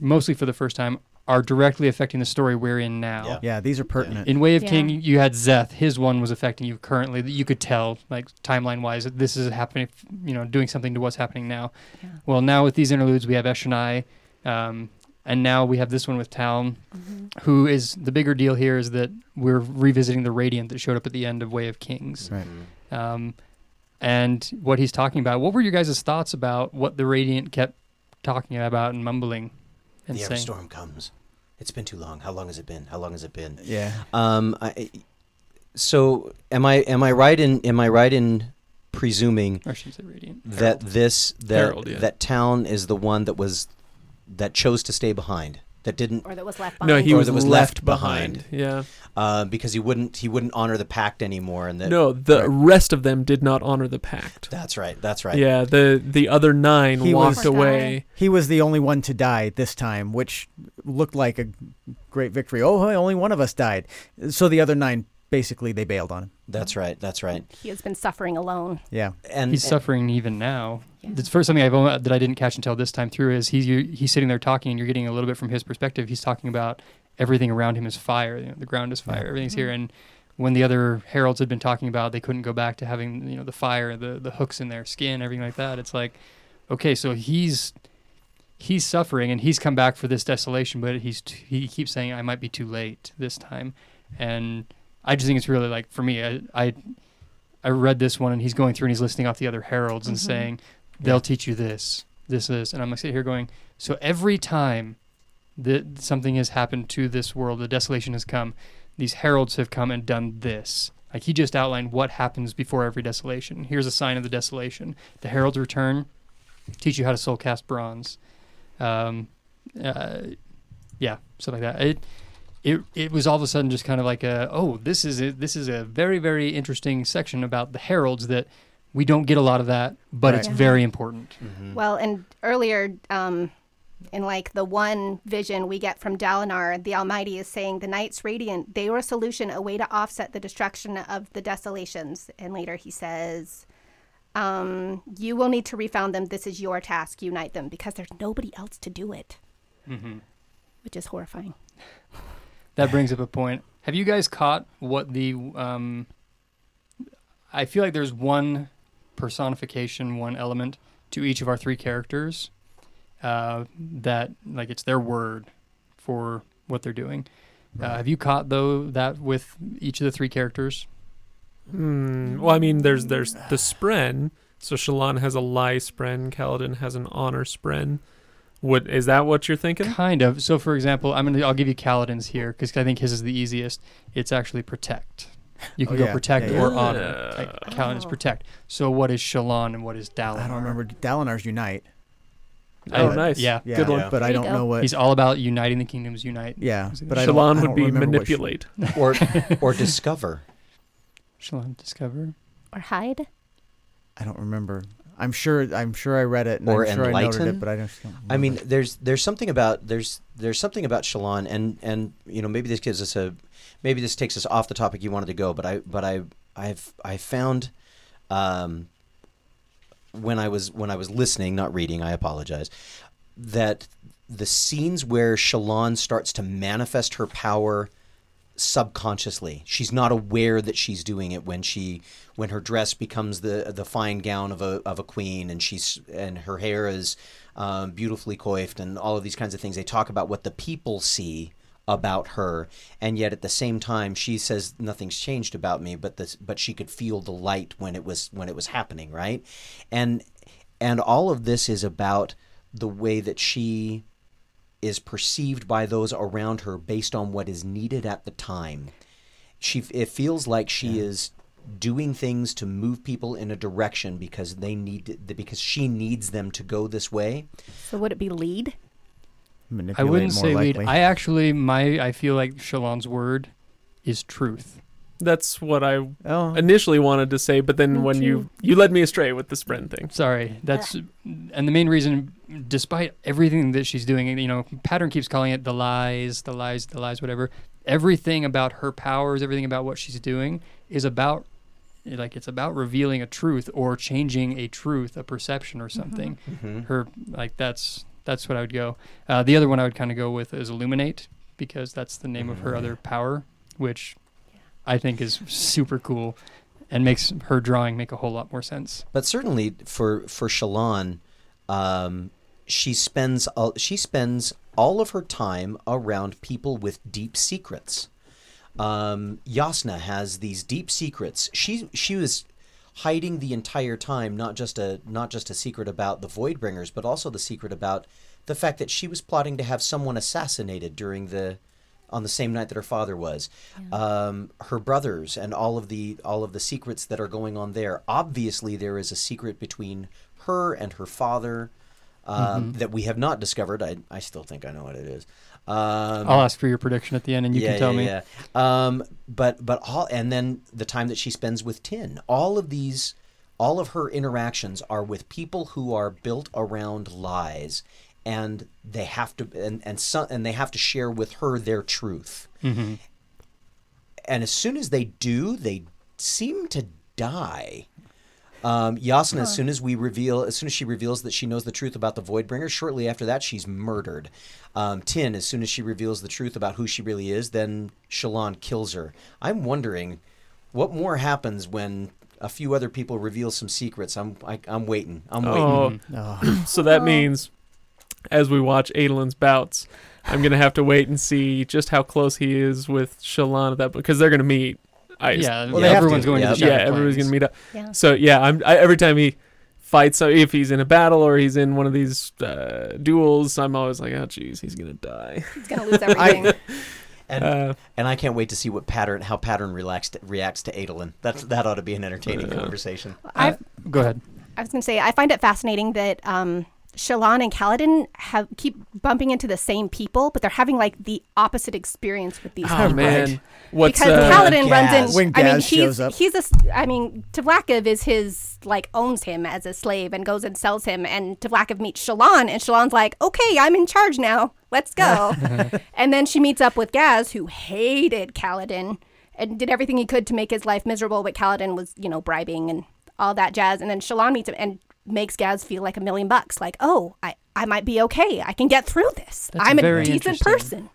mostly for the first time, are directly affecting the story we're in now. Yeah. Yeah, these are pertinent. In Way of Yeah. King, you had Szeth. His one was affecting you currently. That you could tell, like timeline wise, that this is happening. You know, doing something to what's happening now. Yeah. Well, now with these interludes, we have Eshonai, um, and now we have this one with Taln, who is the bigger deal here is that we're revisiting the Radiant that showed up at the end of Way of Kings. Right. Um, and what he's talking about. What were your guys' thoughts about what the Radiant kept talking about and mumbling and the storm comes. It's been too long. How long has it been? How long has it been? Yeah. Um, I, so am I am I right in am I right in presuming should I say Radiant? that this that Herald, yeah. that Taln is the one that was that chose to stay behind that didn't Or that was left No, he Or was, that was left, left behind. behind. Yeah. uh, because he wouldn't he wouldn't honor the pact anymore and that no, the right. rest of them did not honor the pact. that's right that's right Yeah, the the other nine He walked was- away. He was the only one to die this time, which looked like a great victory. Oh, hey, only one of us died. So the other nine, basically, they bailed on him. that's right that's right He has been suffering alone. Yeah. and He's and- suffering even now. Yeah. The first something I've only, that I didn't catch until this time through is he's you, he's sitting there talking, and you're getting a little bit from his perspective. He's talking about everything around him is fire. You know, the ground is fire. Yeah. Everything's here. Mm-hmm. And when the other heralds had been talking about, they couldn't go back to having you know the fire, the the hooks in their skin, everything like that. It's like, okay, so he's he's suffering, and he's come back for this desolation, but he's t- he keeps saying I might be too late this time, and I just think it's really like for me, I. I I read this one and he's going through and he's listing off the other heralds and Mhm. saying, they'll Yeah. teach you this, this, this. And I'm like sitting here going, so every time that something has happened to this world, the desolation has come, these heralds have come and done this. Like he just outlined what happens before every desolation. Here's a sign of the desolation. The heralds return, teach you how to soul cast bronze. Um, uh, yeah, stuff like that. It, it, it was all of a sudden just kind of like a oh this is a, this is a very very interesting section about the heralds that we don't get a lot of that but Right. it's Yeah. very important Mhm. Well, and earlier, um, in like the one vision we get from Dalinar, the Almighty is saying the Knights Radiant, they were a solution, a way to offset the destruction of the desolations. And later he says, um, You will need to refound them. This is your task. Unite them because there's nobody else to do it, mm-hmm. which is horrifying. that brings up a point have you guys caught what the um i feel like there's one personification one element to each of our three characters uh, that like it's their word for what they're doing uh, have you caught though that with each of the three characters Hmm. Well, I mean, there's there's the spren. So Shallan has a lie spren. Kaladin has an honor spren. What is that? What you're thinking? Kind of. So, for example, I'm gonna I'll give you Kaladin's here because I think his is the easiest. It's actually protect. You oh, can Oh, go yeah. protect Yeah, or honor. Yeah. Like Kaladin's Oh. protect. So, what is Shallan and what is Dalinar? I don't remember. Dalinar's Unite. Oh, I- nice. Yeah, Yeah, good one. But I There you don't go. know what. He's all about uniting the kingdoms. Unite. yeah, Is it but I don't, I don't would be remember what sh- manipulate. or or discover Shallan discover. Or hide? I don't remember. I'm sure. I'm sure I read it. And Or I'm sure I noted it, but I don't. I mean, there's there's something about there's there's something about Shallan, and and you know maybe this gives us a maybe this takes us off the topic you wanted to go, but I but I I've I found um, when I was when I was listening, not reading, I apologize, that the scenes where Shallan starts to manifest her power subconsciously. She's not aware that she's doing it when she when her dress becomes the the fine gown of a of a queen and she's and her hair is um, beautifully coiffed and all of these kinds of things. They talk about what the people see about her and yet at the same time she says nothing's changed about me but this but she could feel the light when it was when it was happening right and and all of this is about the way that she is perceived by those around her based on what is needed at the time she it feels like she is doing things to move people in a direction because they need because she needs them to go this way So would it be lead? I Manipulate wouldn't more say lead. I actually, my, I feel like Shallan's word is truth. That's what I oh, initially wanted to say, but then Me when you too. you led me astray with the spren thing. Sorry, that's and the main reason, despite everything that she's doing, you know, pattern keeps calling it the lies, the lies, the lies, whatever. Everything about her powers, everything about what she's doing, is about like it's about revealing a truth or changing a truth, a perception or something. Mm-hmm. Mm-hmm. Her like that's that's what I would go. Uh, the other one I would kind of go with is illuminate because that's the name of her mm-hmm. other power, which I think is super cool and makes her drawing make a whole lot more sense. But certainly for for Shallan, um, she spends all, she spends all of her time around people with deep secrets. Um, Jasnah has these deep secrets. She she was hiding the entire time, not just a not just a secret about the Voidbringers, but also the secret about the fact that she was plotting to have someone assassinated during the on the same night that her father was. Um, her brothers and all of the all of the secrets that are going on there. Obviously, there is a secret between her and her father um, that we have not discovered. I I still think I know what it is. Um, I'll ask for your prediction at the end, and you yeah, can tell yeah, me. Yeah. Um, but but all and then the time that she spends with Tyn. All of these, all of her interactions are with people who are built around lies, and they have to and and some, and they have to share with her their truth. Mhm. And as soon as they do, they seem to die. Um, Jasnah, as soon as we reveal, as soon as she reveals that she knows the truth about the Voidbringer, shortly after that, she's murdered. Um, Tyn, as soon as she reveals the truth about who she really is, then Shallan kills her. I'm wondering what more happens when a few other people reveal some secrets. I'm I, I'm waiting. I'm waiting. Oh, oh, so that means as we watch Adolin's bouts, I'm gonna have to wait and see just how close he is with Shallan at that because they're gonna meet. I Yeah, Well, they have everyone's to. going Yeah. to the yeah, Shattered everybody's Plains. gonna meet up. Yeah. So yeah, I'm I, every time he fights, so if he's in a battle or he's in one of these uh, duels, I'm always like, oh jeez, he's gonna die. He's gonna lose everything. And Uh, and I can't wait to see what pattern how pattern relaxed, reacts to Adolin. That's that ought to be an entertaining Uh, conversation. I've, Go ahead. I was gonna say I find it fascinating that um, Shallan and Kaladin have keep bumping into the same people, but they're having like the opposite experience with these oh people. man, what's because uh, Kaladin runs Gaz. in. When I mean, Gaz he's shows up. he's a. s- I mean, Tvlakv is his like owns him as a slave and goes and sells him. And Tvlakv meets Shallan, and Shallan's like, "Okay, I'm in charge now. Let's go." and then she meets up with Gaz, who hated Kaladin and did everything he could to make his life miserable. But Kaladin was, you know, bribing and all that jazz. And then Shallan meets him and makes Gaz feel like a million bucks. Like, oh, I. I might be okay. I can get through this. That's I'm a decent person.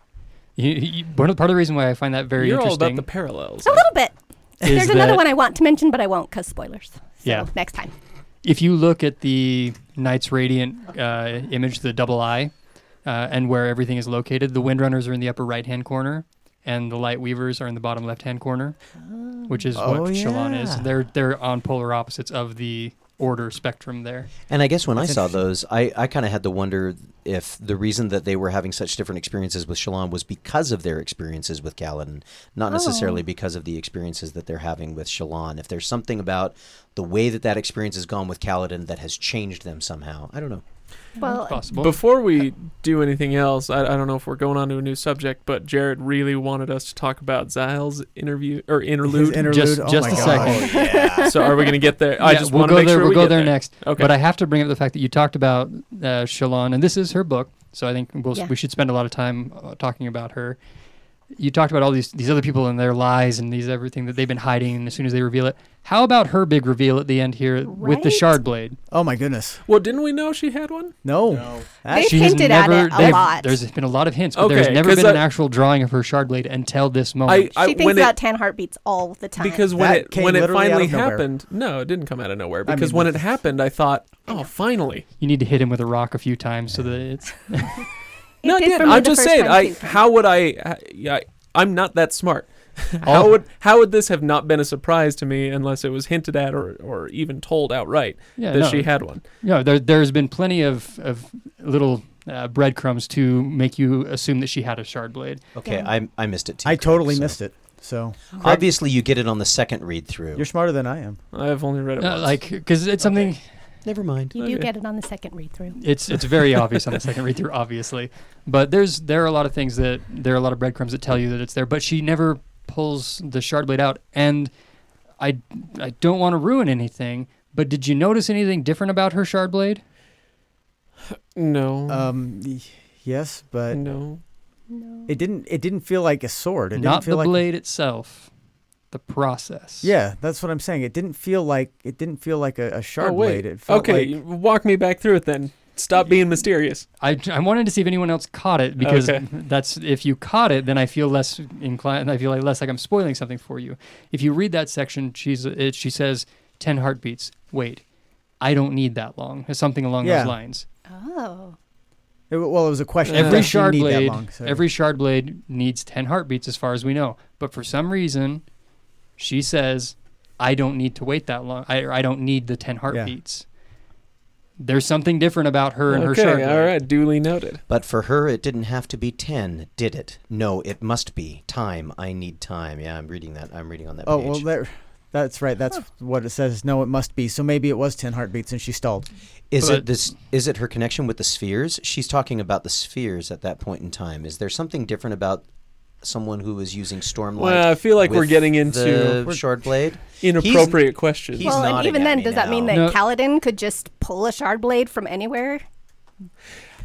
You, you, part of the reason why I find that very you're all about interesting. the parallels. A little bit. Is There's another one I want to mention, but I won't because spoilers. So Yeah. Next time. if you look at the Knights Radiant uh, image, the double eye, uh, and where everything is located, the Windrunners are in the upper right hand corner, and the Light Weavers are in the bottom left hand corner, which is Oh, what Shallan is. They're they're on polar opposites of the order spectrum there. And I guess when That's I saw those, I, I kind of had to wonder if the reason that they were having such different experiences with Shallan was because of their experiences with Kaladin, not necessarily oh. because of the experiences that they're having with Shallan. If there's something about the way that that experience has gone with Kaladin that has changed them somehow, I don't know. Well, Possible. Before we do anything else, I, I don't know if we're going on to a new subject, but Jared really wanted us to talk about Zahel's interview or his interlude. interlude. Just- oh just my a gosh. second. yeah. so are we going to get there? I Yeah, just we'll want to go make there. sure we'll we go get there, next. Okay. But I have to bring up the fact that you talked about uh, Shallan, and this is her book, so I think we'll, Yeah. we should spend a lot of time uh, talking about her. You talked about all these these other people and their lies and these everything that they've been hiding. And as soon as they reveal it, how about her big reveal at the end here with the Right? shard blade? Oh my goodness. well, didn't we know she had one? No. They've She has hinted at it a they've- lot. There's been a lot of hints, but there's Okay, never 'cause been an I- actual drawing of her shard blade until this moment. I, I she thinks when about it, ten heartbeats all the time. because when That it came when it literally out finally of nowhere. happened, no, it didn't come out of nowhere. I Because mean, when it that's- happened, I thought, oh, finally. you need to hit him with a rock a few times so that it's no, I did did. for me I'm just saying. I too. how would I? I yeah, I'm not that smart. how would how would this have not been a surprise to me unless it was hinted at or, or even told outright Yeah, that no. she had one? Yeah, there, there's been plenty of, of little uh, breadcrumbs to make you assume that she had a shard blade. Okay, Yeah. I, I missed it too. I Craig, totally so- missed it. So Obviously, you get it on the second read through. you're smarter than I am. I've only read it Uh, once. like, because it's something, Never mind. You do Okay. get it on the second read through. it's it's very obvious on the second read through, obviously. But there's there are a lot of things that there are a lot of breadcrumbs that tell you that it's there. But she never pulls the shard blade out, and I I don't want to ruin anything. But did you notice anything different about her shard blade? no, Um, y- yes, but no. No. it didn't. It didn't feel like a sword. It Not didn't feel the like blade itself, the process. Yeah, that's what I'm saying. It didn't feel like it didn't feel like a, a shard oh blade. It felt okay, like walk me back through it then. Stop being mysterious. I, I wanted to see if anyone else caught it because Okay. that's if you caught it, then I feel less inclined. I feel like less like I'm spoiling something for you. If you read that section, she's uh, it, she says ten heartbeats. Wait, I don't need that long. Something along Yeah. those lines. Oh. it, well, it was a question. Every doesn't shard need that blade, long, so- every shard blade needs ten heartbeats, as far as we know. But for some reason, she says, "I don't need to wait that long. I I don't need the ten heartbeats." There's something different about her and her okay, shard blade. all right, duly noted. But for her, it didn't have to be 10, did it? No, it must be. Time. I need time. Yeah, I'm reading that. I'm reading on that Oh page. well, there. That's right. That's what it says. No, it must be. So maybe it was ten heartbeats, and she stalled. is but- it this? Is it her connection with the spheres? She's talking about the spheres at that point in time. Is there something different about someone who is using Stormlight? Well, I feel like we're getting into the shard blade. inappropriate questions. he's well, and even then, me does that mean that No. Kaladin could just pull a shard blade from anywhere?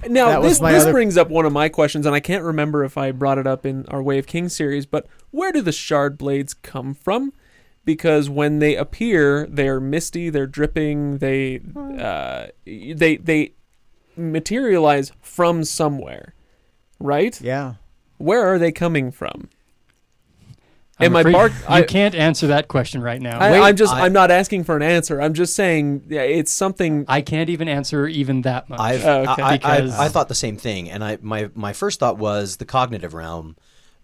Now, this, this other- brings up one of my questions, and I can't remember if I brought it up in our Way of Kings series, but where do the shard blades come from? Because when they appear, they're misty, they're dripping, they uh, they they materialize from somewhere, right? Yeah. Where are they coming from? I'm Am I bark- You I- can't answer that question right now. I, Wait, I'm just I- I'm not asking for an answer. I'm just saying yeah, it's something. I can't even answer even that much. I've, Oh, okay. I, I, Because- I, I thought the same thing, and I my my first thought was the cognitive realm.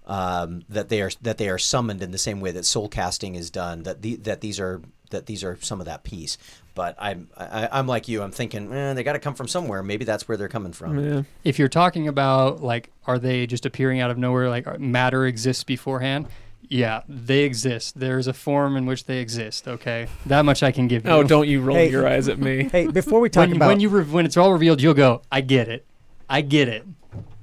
Um, that they are that they are summoned in the same way that soul casting is done. That the, that these are that these are some of that piece. But I'm I, I'm like you. I'm thinking eh, they got to come from somewhere. Maybe that's where they're coming from. Yeah. if you're talking about like, are they just appearing out of nowhere? Like matter exists beforehand. Yeah, they exist. There's a form in which they exist. Okay, that much I can give you. Oh, don't you roll Hey. your eyes at me. Hey, before we talk when, about when you re- when it's all revealed, you'll go. I get it. I get it.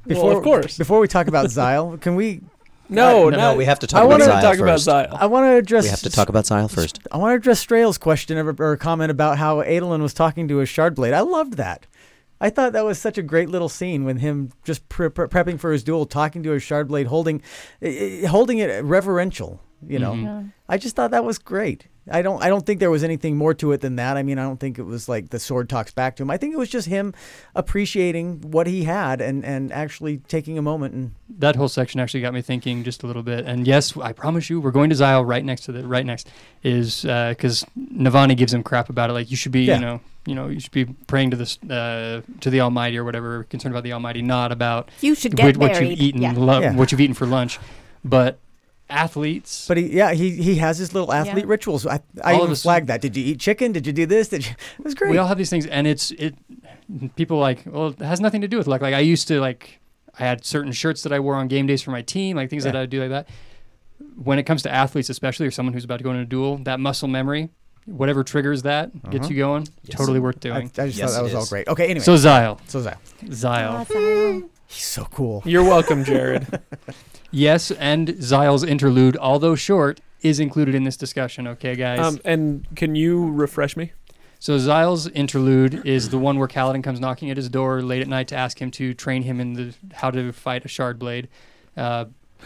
before of course. before we talk about Zahel, can we? No, no, no, we have to talk I about wanted to Zahel talk about first. Zahel. I want to address. We have to talk about Zahel first. I want to address Strahil's question or, or comment about how Adolin was talking to his shard blade. I loved that. I thought that was such a great little scene when him just pre- pre- prepping for his duel, talking to his shard blade, holding, eh, holding it reverential. You know, Mhm. Yeah. I just thought that was great. I don't I don't think there was anything more to it than that. I mean, I don't think it was like the sword talks back to him. I think it was just him appreciating what he had and and actually taking a moment and That whole section actually got me thinking just a little bit. And yes, I promise you, we're going to Zahel right next to the right next is because Navani gives him crap about it. Like you should be, Yeah. you know, you know, you should be praying to this uh, to the Almighty or whatever, concerned about the Almighty, not about You should what, get what married. you've eaten, Yeah. lu- Yeah. what you've eaten for lunch. But athletes, but he yeah, he he has his little athlete Yeah. rituals. I I All even us- flagged that. Did you eat chicken? Did you do this? Did you It was great. we all have these things, and it's it. People like, well, it has nothing to do with luck. Like I used to like, I had certain shirts that I wore on game days for my team, like things that Yeah. I do like that. When it comes to athletes, especially or someone who's about to go into a duel, that muscle memory, whatever triggers that, gets Uh-huh. you going. Yes. Totally worth doing. I just Yes, thought that it was all great. Okay, anyway. So Zahel, so Zahel. Zahel, Awesome. He's so cool. You're welcome, Jared. yes, and Zahel's interlude, although short, is included in this discussion. Okay, guys. um, and can you refresh me? So Zahel's interlude is the one where Kaladin comes knocking at his door late at night to ask him to train him in the how to fight a shard blade. Uh,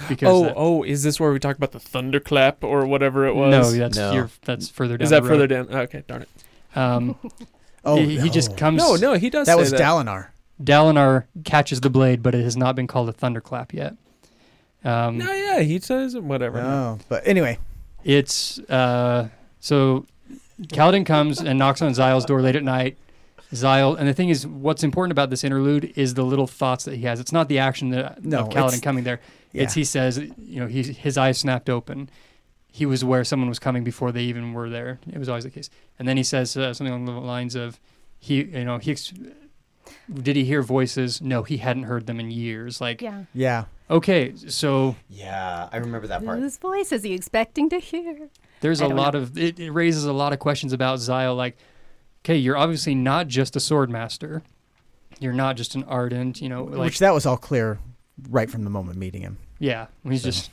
because Oh, that- oh, is this where we talk about the thunderclap or whatever it was? no, that's No. You're, that's further down. is that the further down? Okay, darn it. Um, Oh, he, he just comes. No, no, he does. That say was that. Dalinar. Dalinar catches the blade, but it has not been called a thunderclap yet. Um, No, yeah, he says whatever. Oh, but anyway, It's uh, so Kaladin comes and knocks on Zahel's door late at night, Zahel, and the thing is, what's important about this interlude is the little thoughts that he has. It's not the action that, No, of Kaladin coming there. It's he says, you know, he's, his eyes snapped open. He was aware someone was coming before they even were there. It was always the case. And then he says uh, something along the lines of, he, you know, he. Ex- did he hear voices? No, he hadn't heard them in years. Like, Yeah. Yeah. okay, so Yeah, I remember that part. Whose voice is he expecting to hear? there's I a don't lot of it, it raises a lot of questions about Zahel. Like, okay, you're obviously not just a sword master. You're not just an ardent, you know, like Which that was all clear right from the moment meeting him. yeah. He's So- just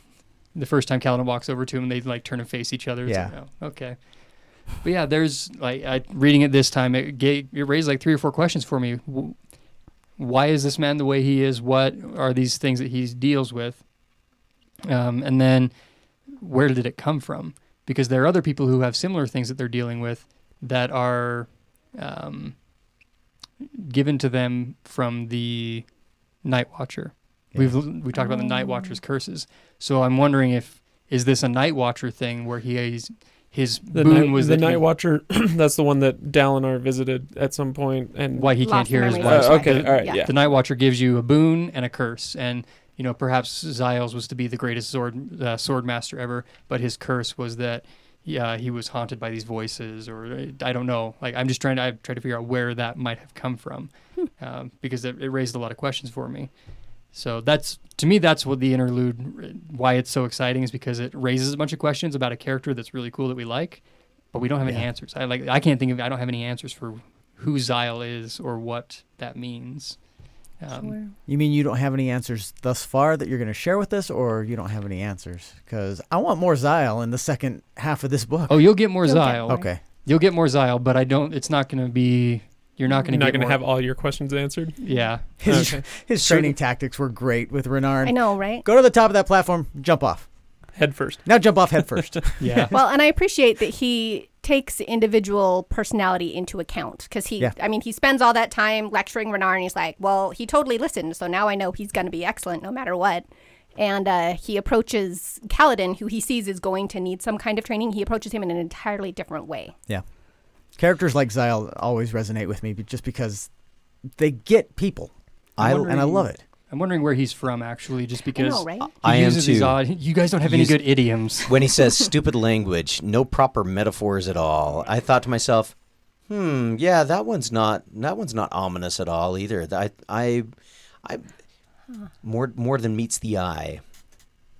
the first time Kaladin walks over to him, they like turn and face each other. It's Yeah. like, oh, okay. But yeah, there's like I reading it this time. It gave, it raised like three or four questions for me. Why is this man the way he is? What are these things that he deals with? Um, and then where did it come from? Because there are other people who have similar things that they're dealing with that are um, given to them from the Night Watcher. Yeah. We've we talked about the Night. Watcher's curses. So I'm wondering if is this a Night Watcher thing where he is his The boon night, was the that he- Watcher. that's the one that Dalinar visited at some point, and why he can't hear his voice. Uh, okay, Right. all right, Yeah. yeah. The Night Watcher gives you a boon and a curse, and you know perhaps Zahel's was to be the greatest sword uh, sword master ever, but his curse was that yeah he was haunted by these voices, or uh, I don't know. Like I'm just trying to I try to figure out where that might have come from, um, because it, it raised a lot of questions for me. So that's to me that's what the interlude why it's so exciting is because it raises a bunch of questions about a character that's really cool that we like, but we don't have any answers. I like I can't think of I don't have any answers for who Zahel is or what that means. Um, You mean you don't have any answers thus far that you're going to share with us, or you don't have any answers? Because I want more Zahel in the second half of this book. Oh, you'll get more You'll Zahel. more. okay. You'll get more Zahel, but I don't. It's not going to be. You're not going to not going to have all your questions answered. Yeah. His, Okay. his So- training tactics were great with Renarin. I know, right? Go to the top of that platform, jump off. Head first. Now jump off head first. Yeah. well, and I appreciate that he takes individual personality into account because he, Yeah. I mean, he spends all that time lecturing Renarin, and he's like, well, he totally listened, so now I know he's going to be excellent no matter what. And uh, he approaches Kaladin, who he sees is going to need some kind of training. He approaches him in an entirely different way. Characters like Zahel always resonate with me, just because they get people, I- and I love it. I'm wondering where he's from, actually, just I because know, right? he I am uses these too. odd. You guys don't have any good idioms. when he says stupid language, no proper metaphors at all. I thought to myself, hmm, yeah, that one's not that one's not ominous at all either. I I I more more than meets the eye.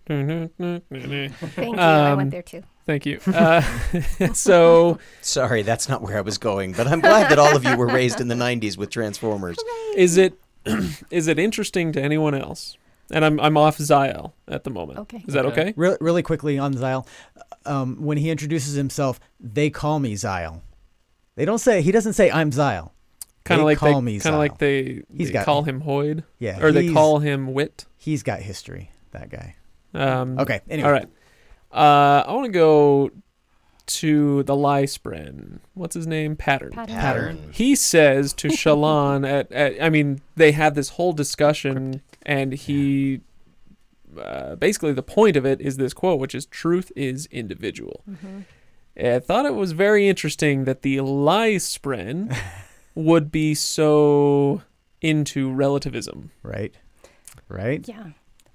Thank Thank you. I Um, went there too. You. Uh, so, Sorry, that's not where I was going, but I'm glad that all of you were raised in the 90s with Transformers. is it is it interesting to anyone else? And I'm I'm off Zahel at the moment. Okay. Is that Okay. okay? Re- really quickly on Zahel, um, when he introduces himself, they call me Zahel. They don't say he doesn't say I'm Zahel. Kind They of like call they me kind of Zahel. like they, He's they got- call him Hoid Yeah, or they he's- call him Wit. He's got history. That guy. Um, Okay. Anyway. All right. Uh, I want to go to the Liespren. What's his name? Pattern. Pattern. Pattern. He says to Shallan at, at I mean they have this whole discussion and he uh, basically the point of it is this quote which is truth is individual. I thought it was very interesting that the Liespren would be so into relativism. Right. Right. Yeah.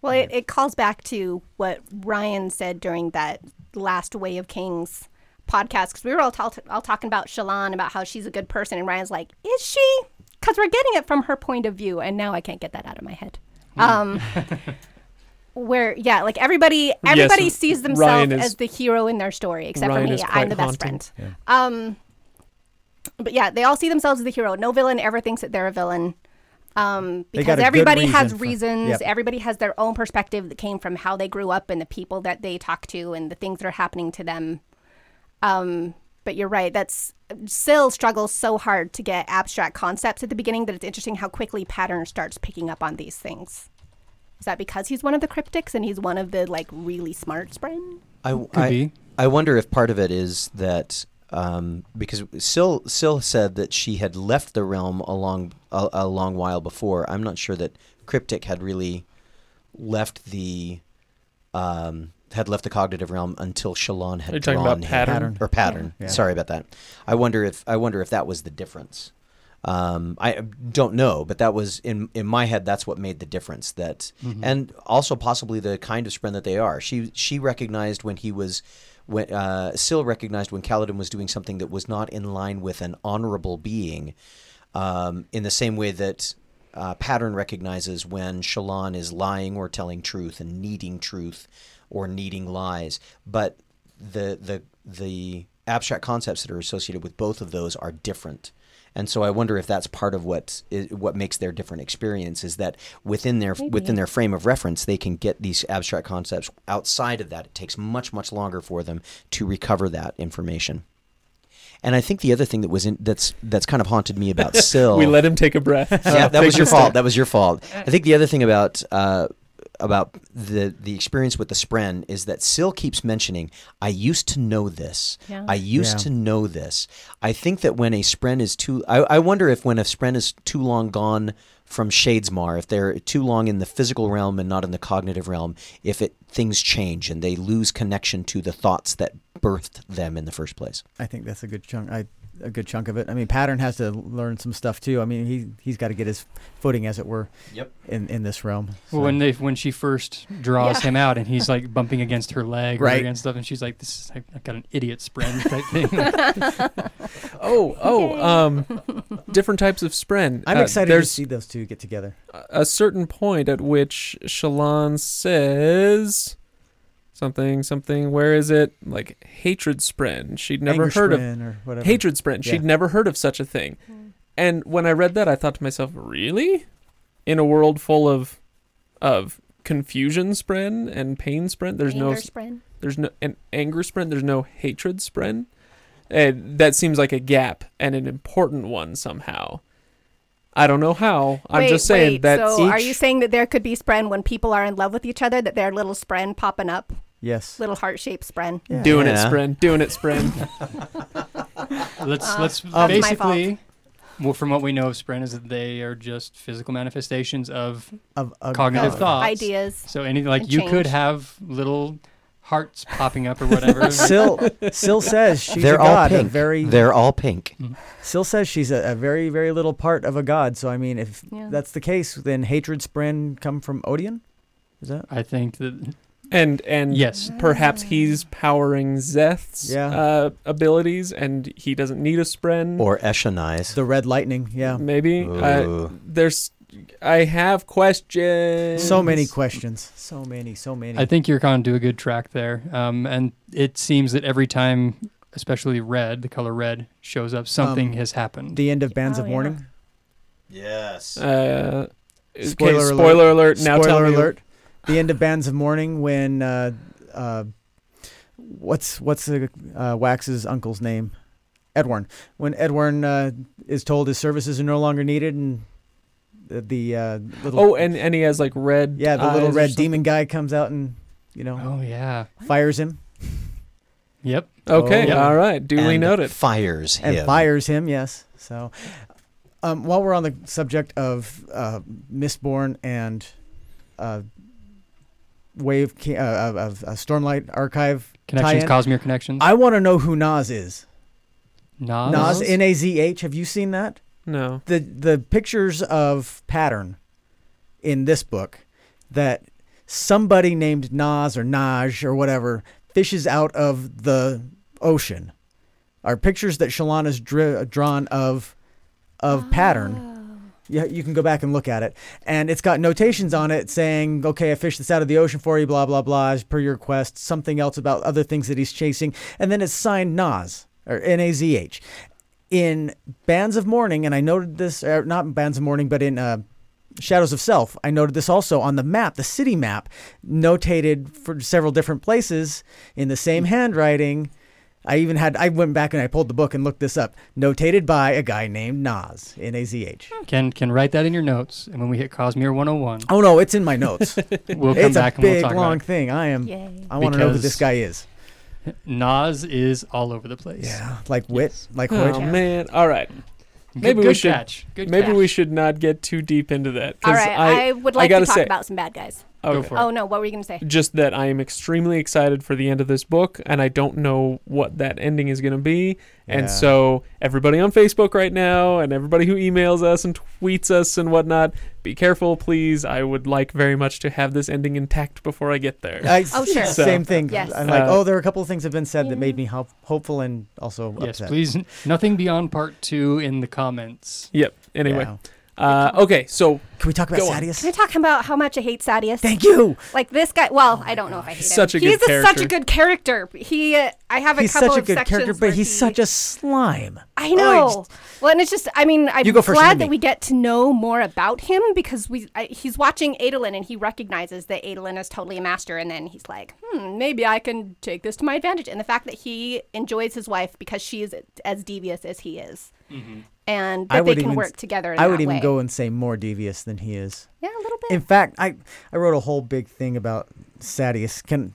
Well, it, it calls back to what Ryan said during that last Way of Kings podcast because we were all, tal- all talking about Shallan about how she's a good person, and Ryan's like, "Is she?" Because we're getting it from her point of view, and now I can't get that out of my head. Um, where yeah, like everybody, everybody sees themselves is- as the hero in their story, except Ryan for me. I'm the best haunting. friend. Um, but yeah, they all see themselves as the hero. No villain ever thinks that they're a villain. Um, because a good everybody has reason for- reasons. Yep. Everybody has their own perspective that came from how they grew up and the people that they talk to and the things that are happening to them. Um, but you're right. That's Syl struggles so hard to get abstract concepts at the beginning that it's interesting how quickly Pattern starts picking up on these things. Is that because he's one of the cryptics and he's one of the like really smart spren? I, I. I wonder if part of it is that um, because Syl Syl said that she had left the realm a long a, a long while before. I'm not sure that Cryptic had really left the um, had left the cognitive realm until Shallan had Are you talking drawn about him. pattern? Pattern. or pattern. Yeah. Sorry about that. I wonder if I wonder if that was the difference. Um, I don't know, but that was in in my head. That's what made the difference. That and also possibly the kind of spren that they are. She she recognized when he was when uh, Syl recognized when Kaladin was doing something that was not in line with an honorable being, um, in the same way that uh, Pattern recognizes when Shallan is lying or telling truth and needing truth or needing lies. But the the the abstract concepts that are associated with both of those are different. And so I wonder if that's part of what is, what makes their different experience is that within their within their frame of reference they can get these abstract concepts. Outside of that, it takes much much longer for them to recover that information. And I think the other thing that was in that's that's kind of haunted me about Syl. We let him take a breath. yeah, that was your fault. That was your fault. I think the other thing about uh, about the the experience with the Spren is that Syl keeps mentioning, "I used to know this. Yeah. I used Yeah. to know this." I think that when a Spren is too, I, I wonder if when a Spren is too long gone from Shadesmar, if they're too long in the physical realm and not in the cognitive realm, if it things change and they lose connection to the thoughts that birthed them in the first place. I think that's a good chunk. I, a good chunk of it. I mean, Pattern has to learn some stuff too. I mean, he he's got to get his footing, as it were, Yep. in in this realm. So- Well, when they when she first draws Yeah. him out and he's like bumping against her leg or Right. against stuff, and she's like, "This is like, I've got an idiot spren type thing." Oh, oh, um, different types of spren. I'm Uh, excited to see those two get together. a certain point at which Shallan says something, something. Where is it? Like hatred spren. She'd never Anger heard of or whatever. hatred spren. Yeah. She'd never heard of such a thing. And when I read that, I thought to myself, really? In a world full of of confusion spren and pain spren, there's no Anger spren. there's no an anger spren, there's no hatred spren. And eh, that seems like a gap and an important one somehow. I don't know how. I'm wait, just saying wait, that So, are you saying that there could be spren when people are in love with each other? That they're little spren popping up, Yes. little heart shaped spren. Yeah. doing it Yeah. spren, doing it spren. let's Uh, let's Um, basically. Well, from what we know of spren is that they are just physical manifestations of Of, of Cognitive of- thoughts. Ideas. so anything like And you could have little hearts popping up or whatever. Syl Syl says she's They're a all god. A very They're all pink. Syl says she's a, a very very little part of a god. So I mean, if Yeah. that's the case, then hatred spren come from Odium. Is that? I think that And and yes, perhaps he's powering Szeth's Yeah. uh, abilities, and he doesn't need a spren. Or Eshonai's. The red lightning. Yeah. maybe uh, Ooh. there's. I have questions. So many questions. So many. So many. I think you're on to do a good track there. Um, and it seems that every time, especially red, the color red shows up, something Um, has happened. the end of Bands Oh, of yeah. Mourning. Yes. Uh, okay, Spoiler alert. spoiler alert. Now tell Spoiler me. alert. The end of Bands of Mourning when uh, uh, what's what's the uh, Wax's uncle's name? Edwarn. When Edwarn uh, is told his services are no longer needed and the, the uh, little Oh, and and he has like red. yeah the little eyes or red demon guy comes out and you know oh yeah. fires him Yep. Okay, Oh. all right. Duly and noted. Fires and fires him. Yes. So, um, while we're on the subject of uh, Mistborn and uh, Wave Ki- uh, of, of uh, Stormlight Archive Connections, tie-in, Cosmere connections. I want to know who Nazh is. Nazh. Nazh N A Z H. Have you seen that? No. The the pictures of pattern in this book that somebody named Nazh or Naj or whatever fishes out of the ocean are pictures that Shallan has dri- drawn of of oh. pattern. Yeah, you can go back and look at it, and it's got notations on it saying, "Okay, I fished this out of the ocean for you." Blah blah blah, as per your request. Something else about other things that he's chasing, and then it's signed Nazh or N A Z H. In Bands of Mourning, and I noted this, uh, not in Bands of Mourning, but in uh, Shadows of Self, I noted this also on the map, the city map, notated for several different places in the same handwriting. I even had I went back and I pulled the book and looked this up. Notated by a guy named Nazh, N A Z H. Can can write that in your notes, and when we hit Cosmere 101, Oh no, it's in my notes. we'll come it's back a and we'll big talk long about thing. I am. Yay. I want to know who Because- this guy is. It. Nazh is all over the place. Yeah, like wit, Yes. like Oh Hoid. man. All right. Good, Maybe we good should- catch. Good Maybe catch. we should not get too deep into that. All right, I, would like to gotta talk say- about some bad guys. Go Okay. for it. Oh no, what were you gonna say? Just that I am extremely excited for the end of this book, and I don't know what that ending is going to be. Yeah. And so, everybody on Facebook right now, and everybody who emails us and tweets us and whatnot, be careful, please. I would like very much to have this ending intact before I get there. I, Oh, sure. Same thing. Yes. I'm like, Uh, oh, there are a couple of things have been said that made me hop- hopeful and also Yes, upset. please. Nothing beyond part two in the comments. yep. Anyway, Yeah. Uh, okay. So Can we talk about Go. Sadeas? Can I talk about how much I hate Sadeas? Thank you. Like this guy. Well, I don't know if I hate He's him. such a good He's a, such character. a good character. He. Uh, I have a He's couple such a of good sections character, but he's he- such a slime. I Oh, know. just- well, and it's just, I mean, I'm You go first, glad that me. we get to know more about him because we I, he's watching Adolin and he recognizes that Adolin is totally a master, and then he's like, hmm, maybe I can take this to my advantage. And the fact that he enjoys his wife because she is as devious as he is, and I that they can even- work together. In I would that even way. go and say more devious than he is. yeah, a little bit. In fact, I I wrote a whole big thing about Sadeas. Can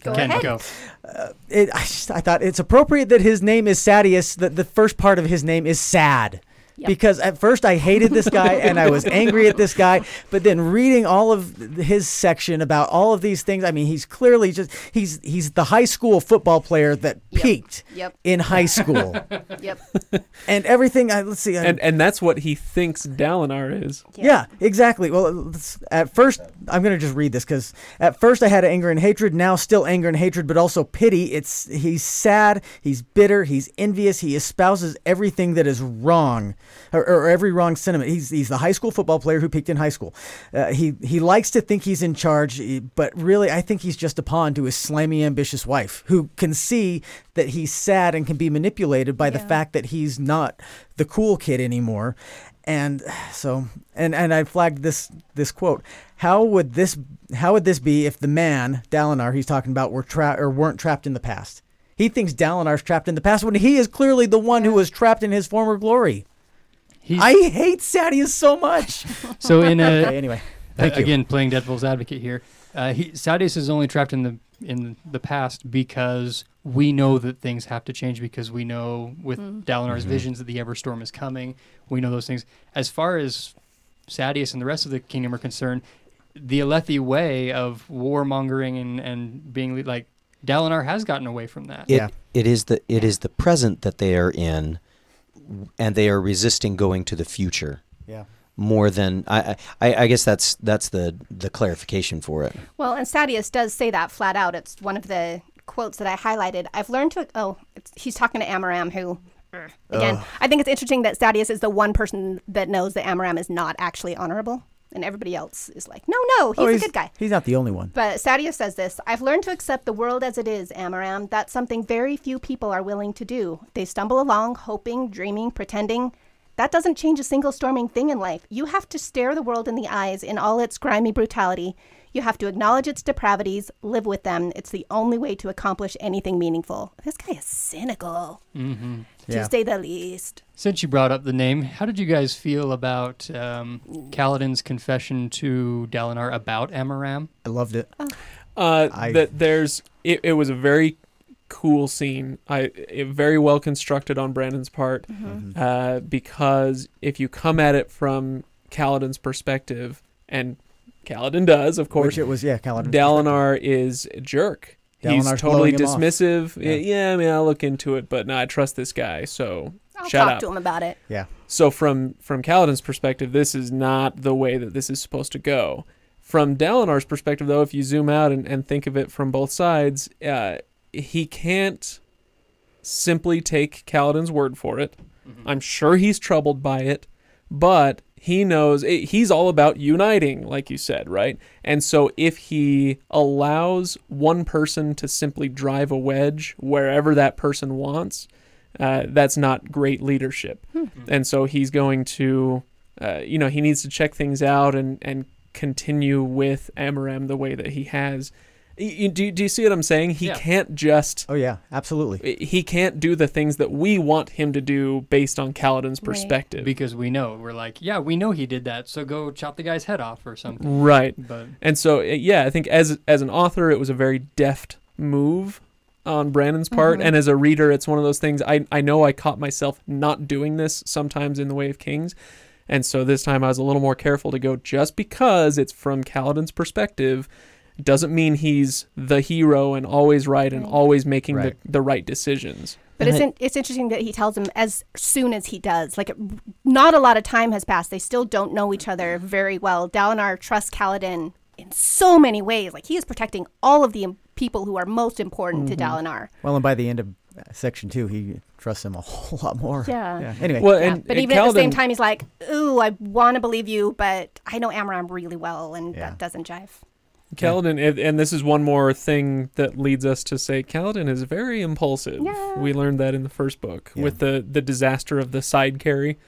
go Ken, ahead. go. Uh, it, I, just, I thought it's appropriate that his name is Sadeas. That the first part of his name is sad. Yep. Because at first I hated this guy and I was angry at this guy, but then reading all of his section about all of these things, I mean, he's clearly just he's he's the high school football player that Yep. peaked Yep. in high school, Yep. and everything. I, let's see, I- and and that's what he thinks Dalinar is. Yeah, exactly. Well, at first, I'm going to just read this because at first I had anger and hatred. Now, still anger and hatred, but also pity. It's he's sad, he's bitter, he's envious. He espouses everything that is wrong, or, or every wrong sentiment. He's he's the high school football player who peaked in high school. Uh, he he likes to think he's in charge, eh, but really, I think he's just a pawn to his slimy, ambitious wife, who can see that he's sad and can be manipulated by the fact that he's not the cool kid anymore. And so, and and I flagged this this quote. How would this how would this be if the man Dalinar he's talking about were trapped or weren't trapped in the past? He thinks Dalinar's trapped in the past when he is clearly the one who was trapped in his former glory. He's, I hate Sadeas so much. so in a Okay, anyway, thank you. again playing devil's advocate here. Uh, he, Sadeas is only trapped in the in the past because we know that things have to change because we know with Dalinar's visions that the Everstorm is coming. We know those things. As far as Sadeas and the rest of the kingdom are concerned, the Alethi way of warmongering and and being le- like Dalinar has gotten away from that. It, Yeah. it is the it is the present that they are in, and they are resisting going to the future Yeah. more than I. I, I guess that's that's the the clarification for it. Well, and Sadeas does say that flat out. It's one of the quotes that I highlighted. I've learned to. Oh, it's, he's talking to Amaram, who. Again, I think it's interesting that Sadeas is the one person that knows that Amaram is not actually honorable, and everybody else is like, no, no, he's Oh, a good guy. He's not the only one. But Sadeas says this I've learned to accept the world as it is, Amaram. That's something very few people are willing to do. They stumble along, hoping, dreaming, pretending. That doesn't change a single storming thing in life. You have to stare the world in the eyes in all its grimy brutality. You have to acknowledge its depravities, live with them. It's the only way to accomplish anything meaningful. This guy is cynical, mm-hmm. Hmm to Yeah. say the least. Since you brought up the name, how did you guys feel about um, Kaladin's confession to Dalinar about Amaram? I loved it. Uh, I- that there's it, it was a very cool scene. I it, very well constructed on Brandon's part uh, because if you come at it from Kaladin's perspective, and Kaladin does, of course, Which it was, yeah, Kaladin. Dalinar is a jerk. He's totally blowing him off. dismissive. Yeah. Yeah. yeah, I mean, I'll look into it, but no, I trust this guy. So I'll shut talk up. to him about it. Yeah. So from from Kaladin's perspective, this is not the way that this is supposed to go. From Dalinar's perspective, though, if you zoom out and, and think of it from both sides, uh, he can't simply take Kaladin's word for it. I'm sure he's troubled by it, but he knows it, he's all about uniting, like you said, right? And so if he allows one person to simply drive a wedge wherever that person wants, uh, that's not great leadership. And so he's going to, uh, you know, he needs to check things out and, and continue with Amaram the way that he has. Y- you- Do, do you see what I'm saying? He Yeah. can't just Oh, yeah, absolutely. he can't do the things that we want him to do based on Kaladin's Right. perspective. Because we know we're like, yeah, we know he did that, so go chop the guy's head off or something. right. But And so uh, yeah, I think as as an author it was a very deft move on Brandon's part Mhm. and as a reader it's one of those things I I know I caught myself not doing this sometimes in the way of kings. And so this time I was a little more careful to go just because it's from Kaladin's perspective doesn't mean he's the hero and always right and always making Right. the, the right decisions. But And it's I- in, it's interesting that he tells him as soon as he does. Like, not a lot of time has passed. They still don't know each other very well. Dalinar trusts Kaladin in so many ways. Like, he is protecting all of the im- people who are most important to Dalinar. Well, and by the end of uh, section two, he trusts him a whole lot more. Yeah. Anyway, Well, Yeah, and but and even at the same time, he's like, "Ooh, I want to believe you, but I know Amaram really well, and Yeah. that doesn't jive." Kaladin, and- and this is one more thing that leads us to say Kaladin is very impulsive. Yeah. We learned that in the first book Yeah. with the the disaster of the side carry.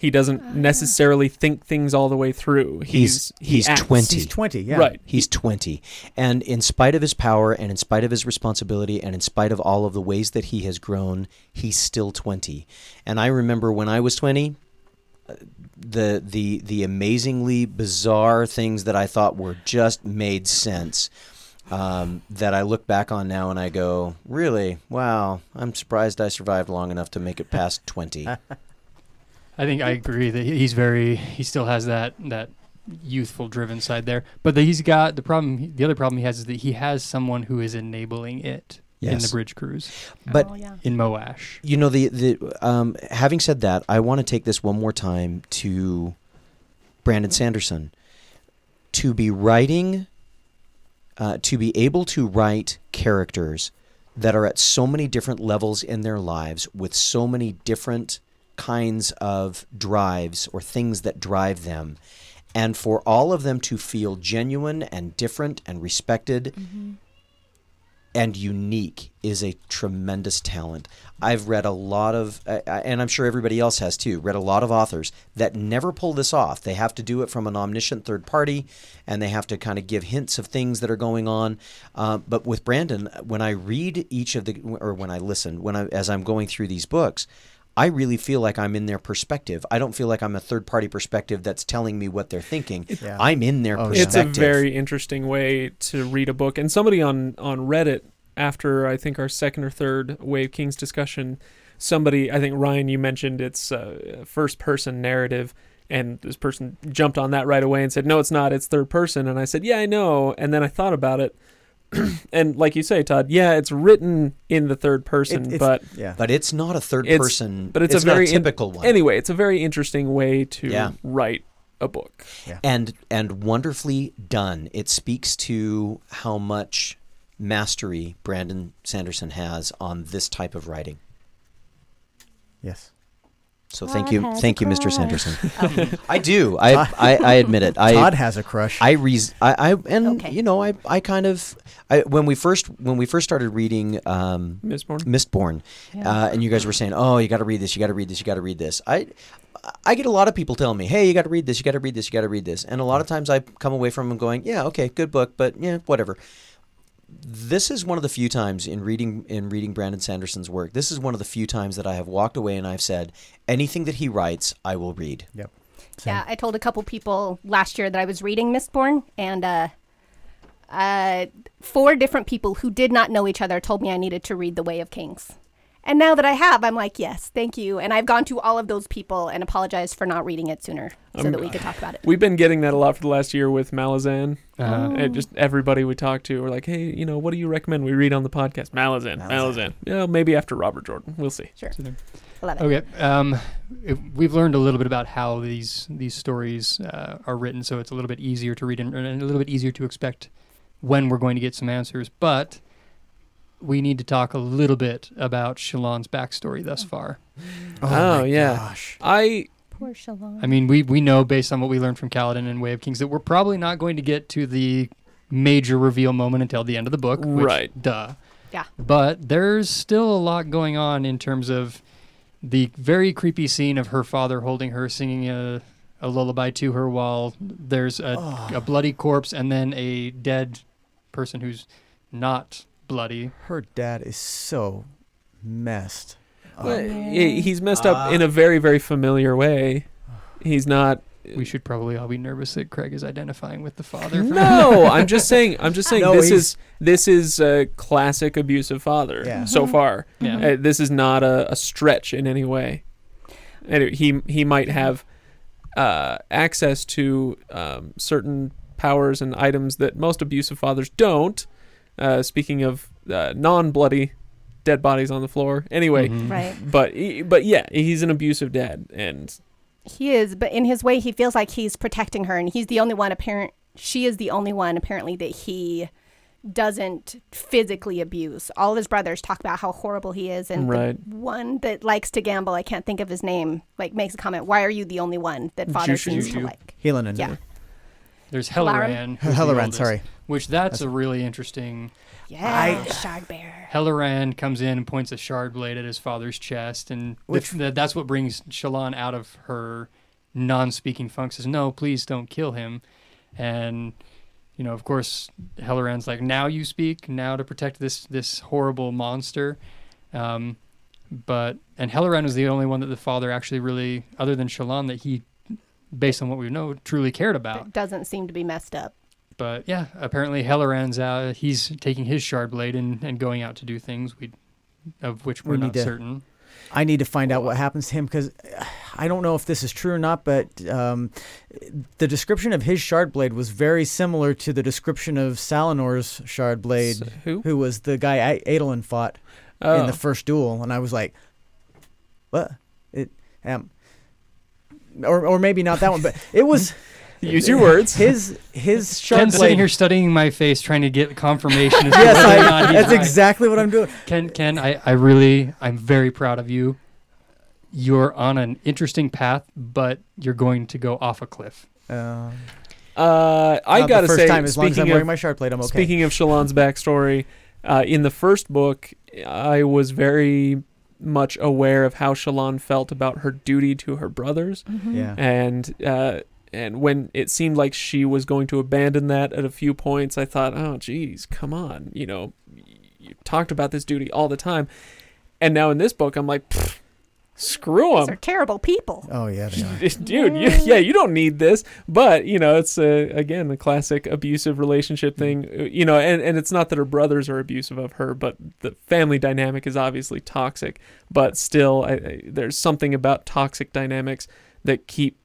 He doesn't Ah. necessarily think things all the way through. He's- he he's 20. he's 20, yeah. Right. He's 20. And in spite of his power and in spite of his responsibility and in spite of all of the ways that he has grown, he's still 20. And I remember when I was 20, uh, the the the amazingly bizarre things that I thought were just made sense. Um, that I look back on now and I go, really? Wow, I'm surprised I survived long enough to make it past 20. I think I agree that he's very. He still has that that youthful, driven side there. But the, he's got the problem. The other problem he has is that he has someone who is enabling it in the bridge crews But oh, yeah. in Moash. You know, the the um, having said that, I want to take this one more time to Brandon Sanderson to be writing, uh, to be able to write characters that are at so many different levels in their lives with so many different kinds of drives or things that drive them. And for all of them to feel genuine and different and respected and unique is a tremendous talent. I've read a lot of, uh, and I'm sure everybody else has too, read a lot of authors that never pull this off. They have to do it from an omniscient third party, and they have to kind of give hints of things that are going on. Uh, but with Brandon, when I read each of the, or when I listen, when I as I'm going through these books. I really feel like I'm in their perspective. I don't feel like I'm a third party perspective that's telling me what they're thinking. Yeah. I'm in their Oh, perspective. It's a very interesting way to read a book. And somebody on on Reddit after I think our second or third Way of Kings discussion, somebody I think Ryan you mentioned it's uh, first person narrative. And this person jumped on that right away and said, "No, it's not. It's third person." And I said, "Yeah, I know." And then I thought about it, and like you say, Todd, yeah, it's written in the third person, It- but yeah. But it's not a third It's- person. but it's a not very in- typical one. anyway, it's a very interesting way to Yeah. write a book. and and wonderfully done. It speaks to how much mastery Brandon Sanderson has on this type of writing. yes. So thank you, thank you, Mr. crush. Sanderson. I do. I, I I admit it. I Todd has a crush. I reas I, I and Okay. you know I I kind of I when we first when we first started reading um, Mistborn. Mistborn, Yeah. uh, and you guys were saying, "Oh, you got to read this, you got to read this, you got to read this." I, I get a lot of people telling me, "Hey, you got to read this, you got to read this, you got to read this," and a lot of times I come away from them going, "Yeah, okay, good book, but yeah, whatever." This is one of the few times in reading in reading Brandon Sanderson's work. This is one of the few times that I have walked away and I've said, "Anything that he writes, I will read." Yep. Same. Yeah, I told a couple people last year that I was reading Mistborn, and uh, uh, four different people who did not know each other told me I needed to read The Way of Kings. And now that I have, I'm like, yes, thank you. And I've gone to all of those people and apologized for not reading it sooner so Um, that we could talk about it. We've been getting that a lot for the last year with Malazan. Uh, And just everybody we talk to, we're like, hey, you know, what do you recommend we read on the podcast? Malazan, Malazan. Malazan. Yeah, maybe after Robert Jordan. We'll see. Sure. I love it. Okay. Um, it- we've learned a little bit about how these these stories uh, are written, so it's a little bit easier to read and, and a little bit easier to expect when we're going to get some answers. But we need to talk a little bit about Shallan's backstory thus oh. far. Oh, oh, my yeah. Gosh. I Poor Shallan. I mean, we we know based on what we learned from Kaladin and Way of Kings that we're probably not going to get to the major reveal moment until the end of the book. Which, Right. Duh. Yeah. But there's still a lot going on in terms of the very creepy scene of her father holding her, singing a, a lullaby to her while there's a, a bloody corpse and then a dead person who's not bloody. Her dad is so messed. well, he- he's messed up in a very, very familiar way. He's not. We should probably all be nervous that Craig is identifying with the father. No, I'm just saying. I'm just saying. No, this is this is a classic abusive father Yeah. so far. Yeah. Uh, this is not a, a stretch in any way. Anyway, he he might have uh, access to um, certain powers and items that most abusive fathers don't. Uh, speaking of uh, non-bloody dead bodies on the floor. Anyway, Mhm. Right. but he- but yeah, he's an abusive dad, and He is, but in his way, he feels like he's protecting her, and he's the only one. Apparent, she is the only one apparently that he doesn't physically abuse. All his brothers talk about how horrible he is, and Right. the one that likes to gamble, I can't think of his name, like makes a comment. Why are you the only one that father Jushu. seems to Jushu. like? Helaran. Yeah. There's Laram? Helaran. the Helaran, sorry. Which that's a really interesting. Yeah, Shard Bear. Helaran comes in and points a shard blade at his father's chest, and th- Which- th- that's what brings Shallan out of her non-speaking funk. Says, "No, please don't kill him." And you know, of course, Helaran's like, "Now you speak. Now to protect this this horrible monster." Um, but and Helaran was the only one that the father actually really, other than Shallan, that he, based on what we know, truly cared about. That doesn't seem to be messed up. But yeah, apparently Helaran's out. He's taking his shard blade and, and going out to do things we, of which we're We not to- certain. I need to find out what happens to him because I don't know if this is true or not, but um, the description of his shard blade was very similar to the description of Salinor's shard blade, So who? who was the guy Adolin fought Oh. in the first duel, and I was like, "What? It um, or or maybe not that one, but it was Use your words. his his shard Ken's blade." sitting here studying my face, trying to get confirmation. As to yes, whether or not I, he's that's right. exactly what I'm doing. Ken, Ken, I, I really, I'm very proud of you. You're on an interesting path, but you're going to go off a cliff. Uh, Uh, I not gotta the first say, time, as long as I'm speaking wearing of my shard blade, I'm okay. Speaking of Shallan's backstory, uh, in the first book, I was very much aware of how Shallan felt about her duty to her brothers, yeah. and uh, and when it seemed like she was going to abandon that at a few points, I thought, oh, geez, come on, you know, you talked about this duty all the time, and now in this book, I'm like, screw them. They're terrible people. Oh yeah, they are. Dude, you, yeah, you don't need this, but you know, it's a, again a classic abusive relationship thing. uh, You know, and, and it's not that her brothers are abusive of her, but the family dynamic is obviously toxic. But still, I, I, there's something about toxic dynamics that keep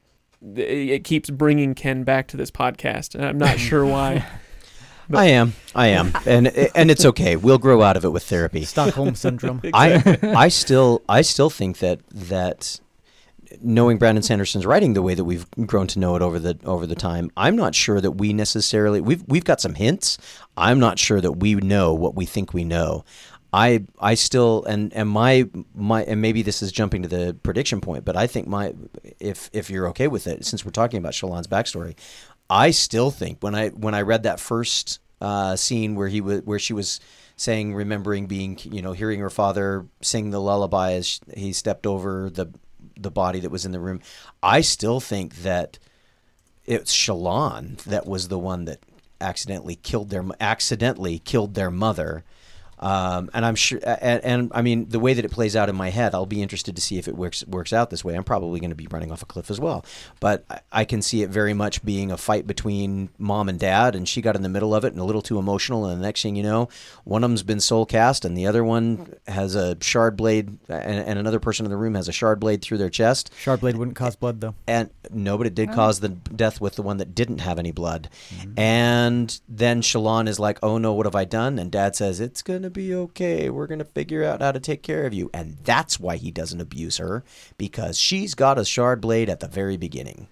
it keeps bringing Ken back to this podcast, and I'm not sure why. But- I am. I am. And and it's okay. We'll grow out of it with therapy. Stockholm syndrome. I I still I still think that that knowing Brandon Sanderson's writing the way that we've grown to know it over the over the time, I'm not sure that we necessarily we've we've got some hints. I'm not sure that we know what we think we know. I I still and and my my and maybe this is jumping to the prediction point, but I think my if if you're okay with it, since we're talking about Shallan's backstory, I still think when I when I read that first uh, scene where he was where she was saying remembering being you know hearing her father sing the lullaby as he stepped over the the body that was in the room, I still think that it's Shallan that was the one that accidentally killed their accidentally killed their mother. Um, and I'm sure, and, and I mean, the way that it plays out in my head, I'll be interested to see if it works works out this way. I'm probably going to be running off a cliff as well, but I, I can see it very much being a fight between mom and dad, and she got in the middle of it and a little too emotional. And the next thing you know, one of them's been soul cast, and the other one has a shard blade, and, and another person in the room has a shard blade through their chest. Shard blade wouldn't cause blood though. And no, but it did cause the death with the one that didn't have any blood. And then Shallan is like, "Oh no, what have I done?" And Dad says, "It's gonna be okay. We're gonna figure out how to take care of you." And that's why he doesn't abuse her because she's got a shard blade at the very beginning.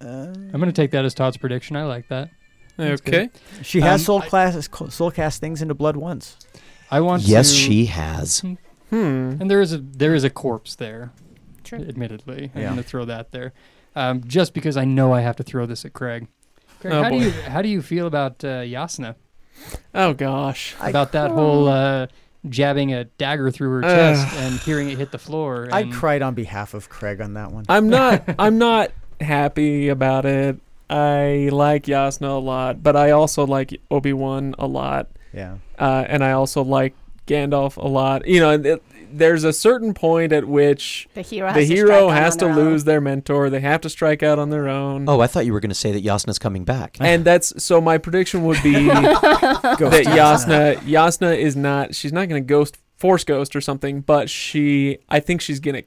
I'm going to take that as Todd's prediction. I like that. Okay, She has Um, soul I- soul cast things into blood once. I want Yes, to, she has. hmm. And there is a there is a corpse there. True. Admittedly, I'm Yeah. going to throw that there, um, just because I know I have to throw this at Craig. Craig, Oh, how boy. do you how do you feel about uh, Jasnah? Oh gosh. I- about that whole uh, jabbing a dagger through her Ugh. chest and hearing it hit the floor? I cried on behalf of Craig on that one. I'm not I'm not happy about it. I like Jasnah a lot, but I also like Obi-Wan a lot. Yeah. Uh, and I also like Gandalf a lot. You know, it, there's a certain point at which The hero has the to hero strike out has to their own. lose their mentor. They have to strike out on their own. Oh, I thought you were going to say that Jasnah's coming back. And that's so my prediction would be Ghost that Jasnah. Jasnah Jasnah is not she's not going to ghost force ghost or something, but she I think she's going to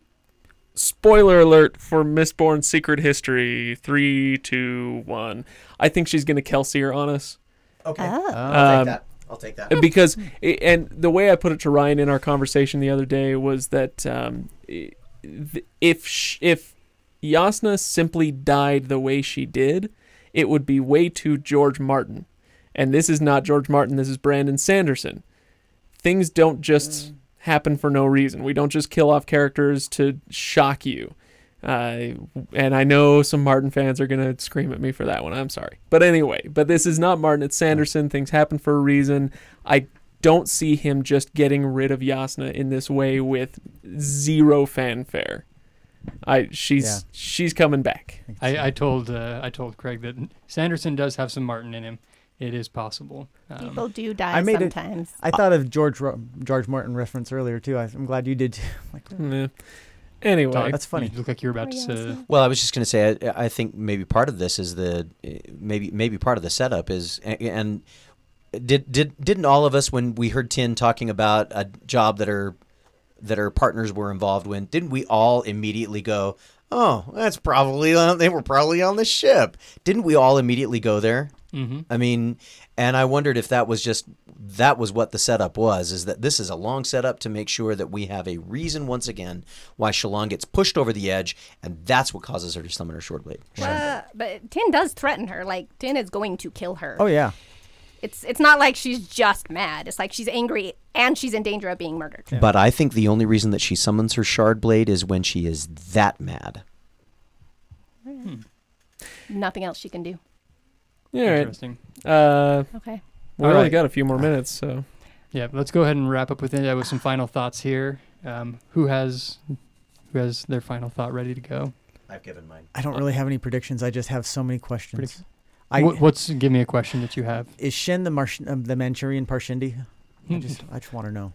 spoiler alert for Mistborn Secret History. Three, two, one. I think she's gonna Kelsier her on us. Okay. Oh. I'll Um, take that. I'll take that. because and the way I put it to Ryan in our conversation the other day was that um, if sh- if Jasnah simply died the way she did, it would be way too George Martin. And this is not George Martin. This is Brandon Sanderson. Things don't just happen for no reason. We don't just kill off characters to shock you. Uh, and I know some Martin fans are going to scream at me for that one. I'm sorry. But anyway, but this is not Martin. It's Sanderson. Things happen for a reason. I don't see him just getting rid of Jasnah in this way with zero fanfare. I she's Yeah. she's coming back. I, I told uh, I told Craig that Sanderson does have some Martin in him. It is possible. Um, People do die I made it- sometimes. I thought of George George Martin reference earlier too. I, I'm glad you did. too. like, Meh. Anyway, Todd, That's funny. You look like you're about to Oh, say. yes. Well, I was just going to say, I, I think maybe part of this is the maybe maybe part of the setup is and, and did did didn't all of us when we heard Tyn talking about a job that her that her partners were involved in, didn't we all immediately go, "Oh, that's probably on, they were probably on the ship." Didn't we all immediately go there? Mm-hmm. I mean, and I wondered if that was just that was what the setup was is that this is a long setup to make sure that we have a reason once again why Shallan gets pushed over the edge and that's what causes her to summon her shard blade. Uh, but Tyn does threaten her. Like Tyn is going to kill her. oh yeah, It's it's not like she's just mad. It's like she's angry and she's in danger of being murdered. But I think the only reason that she summons her shard blade is when she is that mad. Nothing else she can do. Yeah, Interesting. Uh, Okay. We All only right. got a few more minutes, so Yeah, let's go ahead and wrap up with it uh, with some final thoughts here. Um, who has who has their final thought ready to go? I've given mine. I don't really have any predictions. I just have so many questions. Predict- I, What- what's give me a question that you have? is Shen the Marsh, uh, the Manchurian Parshendi? I Hmm. just I just want to know.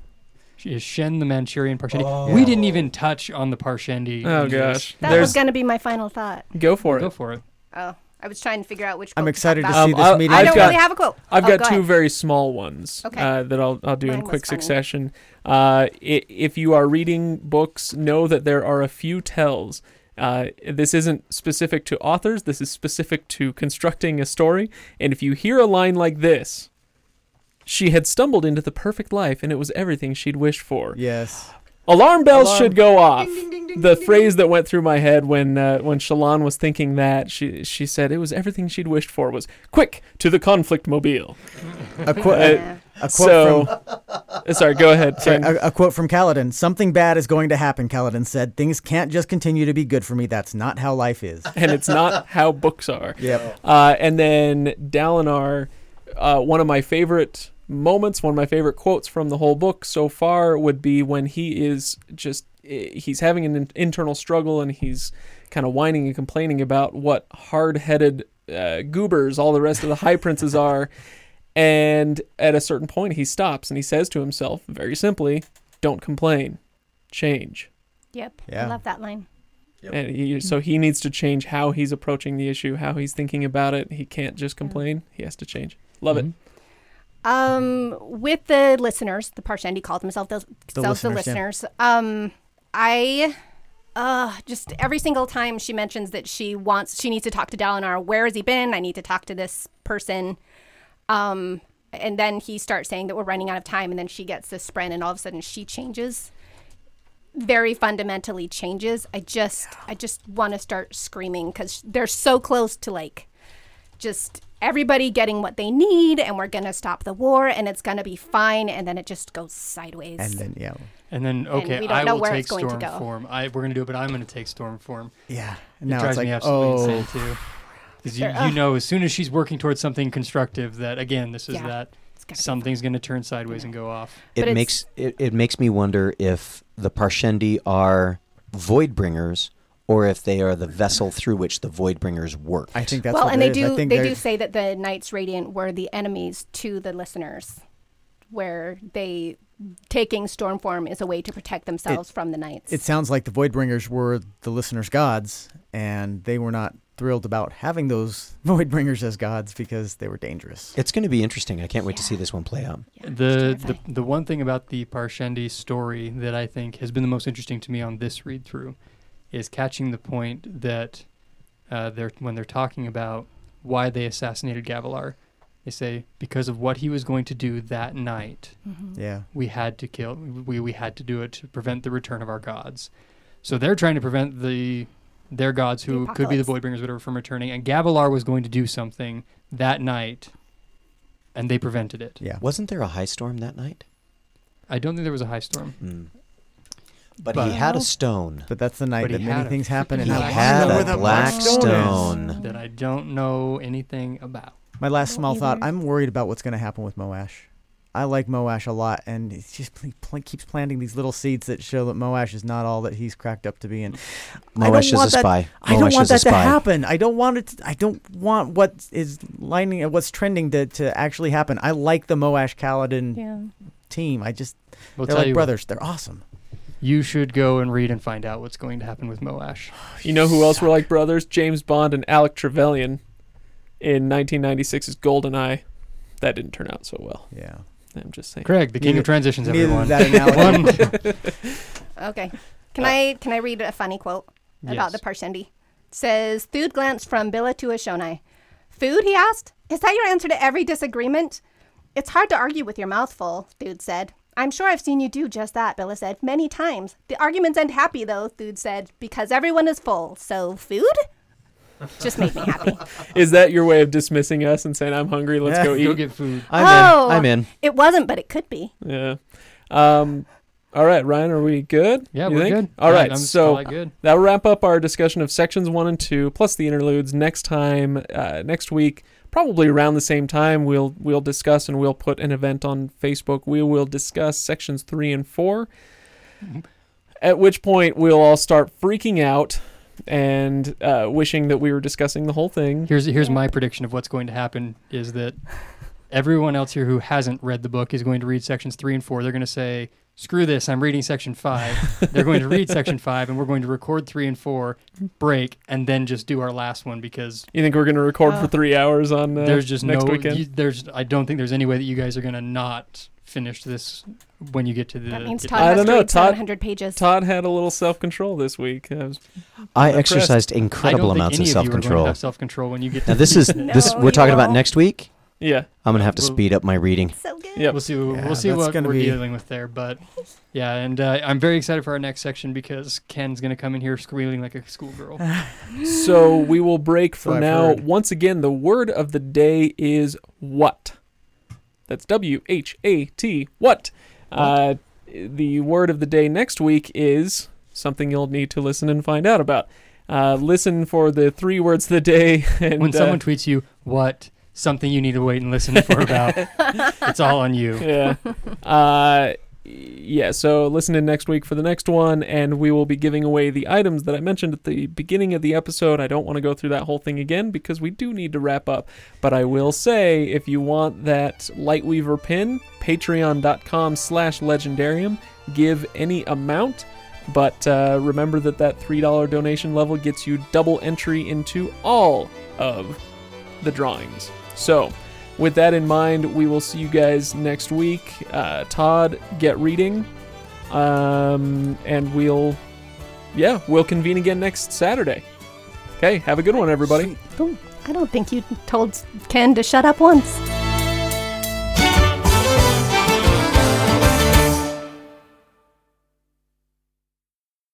Is Shen the Manchurian Parshendi? Oh. We didn't even touch on the Parshendi. oh gosh, That there's was going to be my final thought. go for it. Go for it. Oh, I was trying to figure out which. I'm excited to talk about. see Um, this I'll- meeting. I I've don't got- really have a quote. I've Oh, got go two ahead. very small ones Okay. uh, that I'll I'll do Mine in was quick funny. succession. Uh, i- if you are reading books, know that there are a few tells. Uh, this isn't specific to authors. This is specific to constructing a story. And if you hear a line like this, she had stumbled into the perfect life, and it was everything she'd wished for. Yes. Alarm bells Alarm. should go off. the phrase that went through my head when uh, when Shallan was thinking that she she said it was everything she'd wished for was quick to the conflict mobile. A, qu- Uh, a, a quote so, from uh, sorry, go ahead. sorry, a, a quote from Kaladin. Something bad is going to happen. Kaladin said, "Things can't just continue to be good for me. That's not how life is." and it's not how books are. Yep. Uh, and then Dalinar, uh, one of my favorite moments, one of my favorite quotes from the whole book so far would be when he is just eh, he's having an internal struggle and he's kind of whining and complaining about what hard-headed uh, goobers all the rest of the high princes are. And at a certain point, he stops and he says to himself, very simply, "Don't complain, change." Yep. Yeah. I love that line. And he, so he needs to change how he's approaching the issue, how he's thinking about it. He can't just complain. He has to change. Love it. Um, with the listeners, the Parshendi called themselves those The themselves the listeners, yeah. Um, I, uh, just every single time she mentions that she wants, she needs to talk to Dalinar. Where has he been? I need to talk to this person. Um, and then he starts saying that we're running out of time, and then she gets this spren, and all of a sudden she changes. Very fundamentally changes. I just, I just want to start screaming because they're so close to like just everybody getting what they need and we're going to stop the war and it's going to be fine and then it just goes sideways. And then yeah, And then okay, we don't I know will where take it's going to storm go. form. I we're gonna do it, but I'm gonna take storm form. yeah. It Now drives it's like, me absolutely oh, insane too. Because you, you know, as soon as she's working towards something constructive, that again, this is Yeah. that It's gotta be something's going to turn sideways and go off. It makes it, it makes me wonder if the Parshendi are void bringers or if they are the vessel through which the void bringers work. I think that's well, what and it they is. I do think they they're- do say that the Knights Radiant were the enemies to the listeners, where they taking storm form is a way to protect themselves from the Knights. It sounds like the Voidbringers were the listeners' gods, and they were not thrilled about having those Voidbringers as gods because they were dangerous. It's going to be interesting. I can't wait to see this one play out. Yeah, The, the the one thing about the Parshendi story that I think has been the most interesting to me on this read through is catching the point that uh, they're when they're talking about why they assassinated Gavilar. They say because of what he was going to do that night, Yeah. we had to kill. We we had to do it to prevent the return of our gods. So they're trying to prevent the their gods, The who could be the apocalypse. Voidbringers, whatever, from returning. And Gavilar was going to do something that night, and they prevented it. Yeah. Wasn't there a high storm that night? I don't think there was a high storm. Hmm. But, But- he had a stone. But that's the night But he that many had a things happen, and He I black had know a where the black stone is. stone. that I don't know anything about. My last don't small thought: either. I'm worried about what's going to happen with Moash. I like Moash a lot, and he just pl- pl- keeps planting these little seeds that show that Moash is not all that he's cracked up to be. And I don't Moash is a want that- spy. I don't Moash want is a that to spy. happen. I don't want it. To, I don't want what is lining, what's trending to, to actually happen. I like the Moash Kaladin Yeah. team. I just We'll they're tell like you, what, brothers. They're awesome. You should go and read and find out what's going to happen with Moash. You know who else were like brothers? James Bond and Alec Trevelyan in 1996's GoldenEye. That didn't turn out so well. Yeah. I'm just saying. Craig, the king Neither- of transitions, everyone. that analogy. One. Okay. Can I can I read a funny quote about Yes. the Parshendi? It says Thude glanced from Bila to Eshonai. Food? he asked. Is that your answer to every disagreement? It's hard to argue with your mouth full, Thude said. I'm sure I've seen you do just that, Bila said, many times. The arguments end happy, though, Thude said, because everyone is full. So, food? Just made me happy. Is that your way of dismissing us and saying I'm hungry? Let's go Go eat. get food. I'm Oh. in. I'm in. It wasn't, but it could be. Yeah. Um. All right, Ryan, are we good? Yeah, You we're think? good. All I- right, I'm so good. that'll wrap up our discussion of sections one and two, plus the interludes. Next time, uh, next week, probably around the same time, we'll we'll discuss and we'll put an event on Facebook. We will discuss sections three and four. At which point, we'll all start freaking out and uh, wishing that we were discussing the whole thing. Here's here's my prediction of what's going to happen is that everyone else here who hasn't read the book is going to read sections three and four. They're going to say, "Screw this! I'm reading section five. They're going to read section five, and we're going to record three and four, break, and then just do our last one because You think we're going to record for Oh. three hours on uh, there's just next no weekend? you- there's I don't think there's any way that you guys are going to not finish this when you get to the. That means get- Todd I has don't to know, read Todd- 700 pages. Todd had a little self control this week. I was- I impressed. exercised I don't incredible think amounts any of of you are going to self-control. have self-control when you get. Now to this is No, this we're talking about won't. next week. Yeah. I'm gonna have to Well- speed up my reading. so good. Yep. We'll see. Yeah, we'll see that's what gonna we're be- dealing with there, but yeah, and uh, I'm very excited for our next section because Ken's gonna come in here squealing like a schoolgirl. So we will break So for I've now. heard. Once again, the word of the day is what. That's W H A T. What? Uh, the word of the day next week is something you'll need to listen and find out about. Uh, listen for the three words of the day. And when uh, someone tweets you what something you need to wait and listen for about, it's all on you. yeah. Uh, yeah, so listen in next week for the next one, and we will be giving away the items that I mentioned at the beginning of the episode. I don't want to go through that whole thing again because we do need to wrap up. But I will say, if you want that Lightweaver pin, patreon.com slash legendarium. Give any amount. But uh, remember that that $3 donation level gets you double entry into all of the drawings. So, with that in mind, we will see you guys next week. Uh, Todd, get reading. Um, and we'll, yeah, we'll convene again next Saturday. Okay, have a good one, everybody. I don't think you told Ken to shut up once.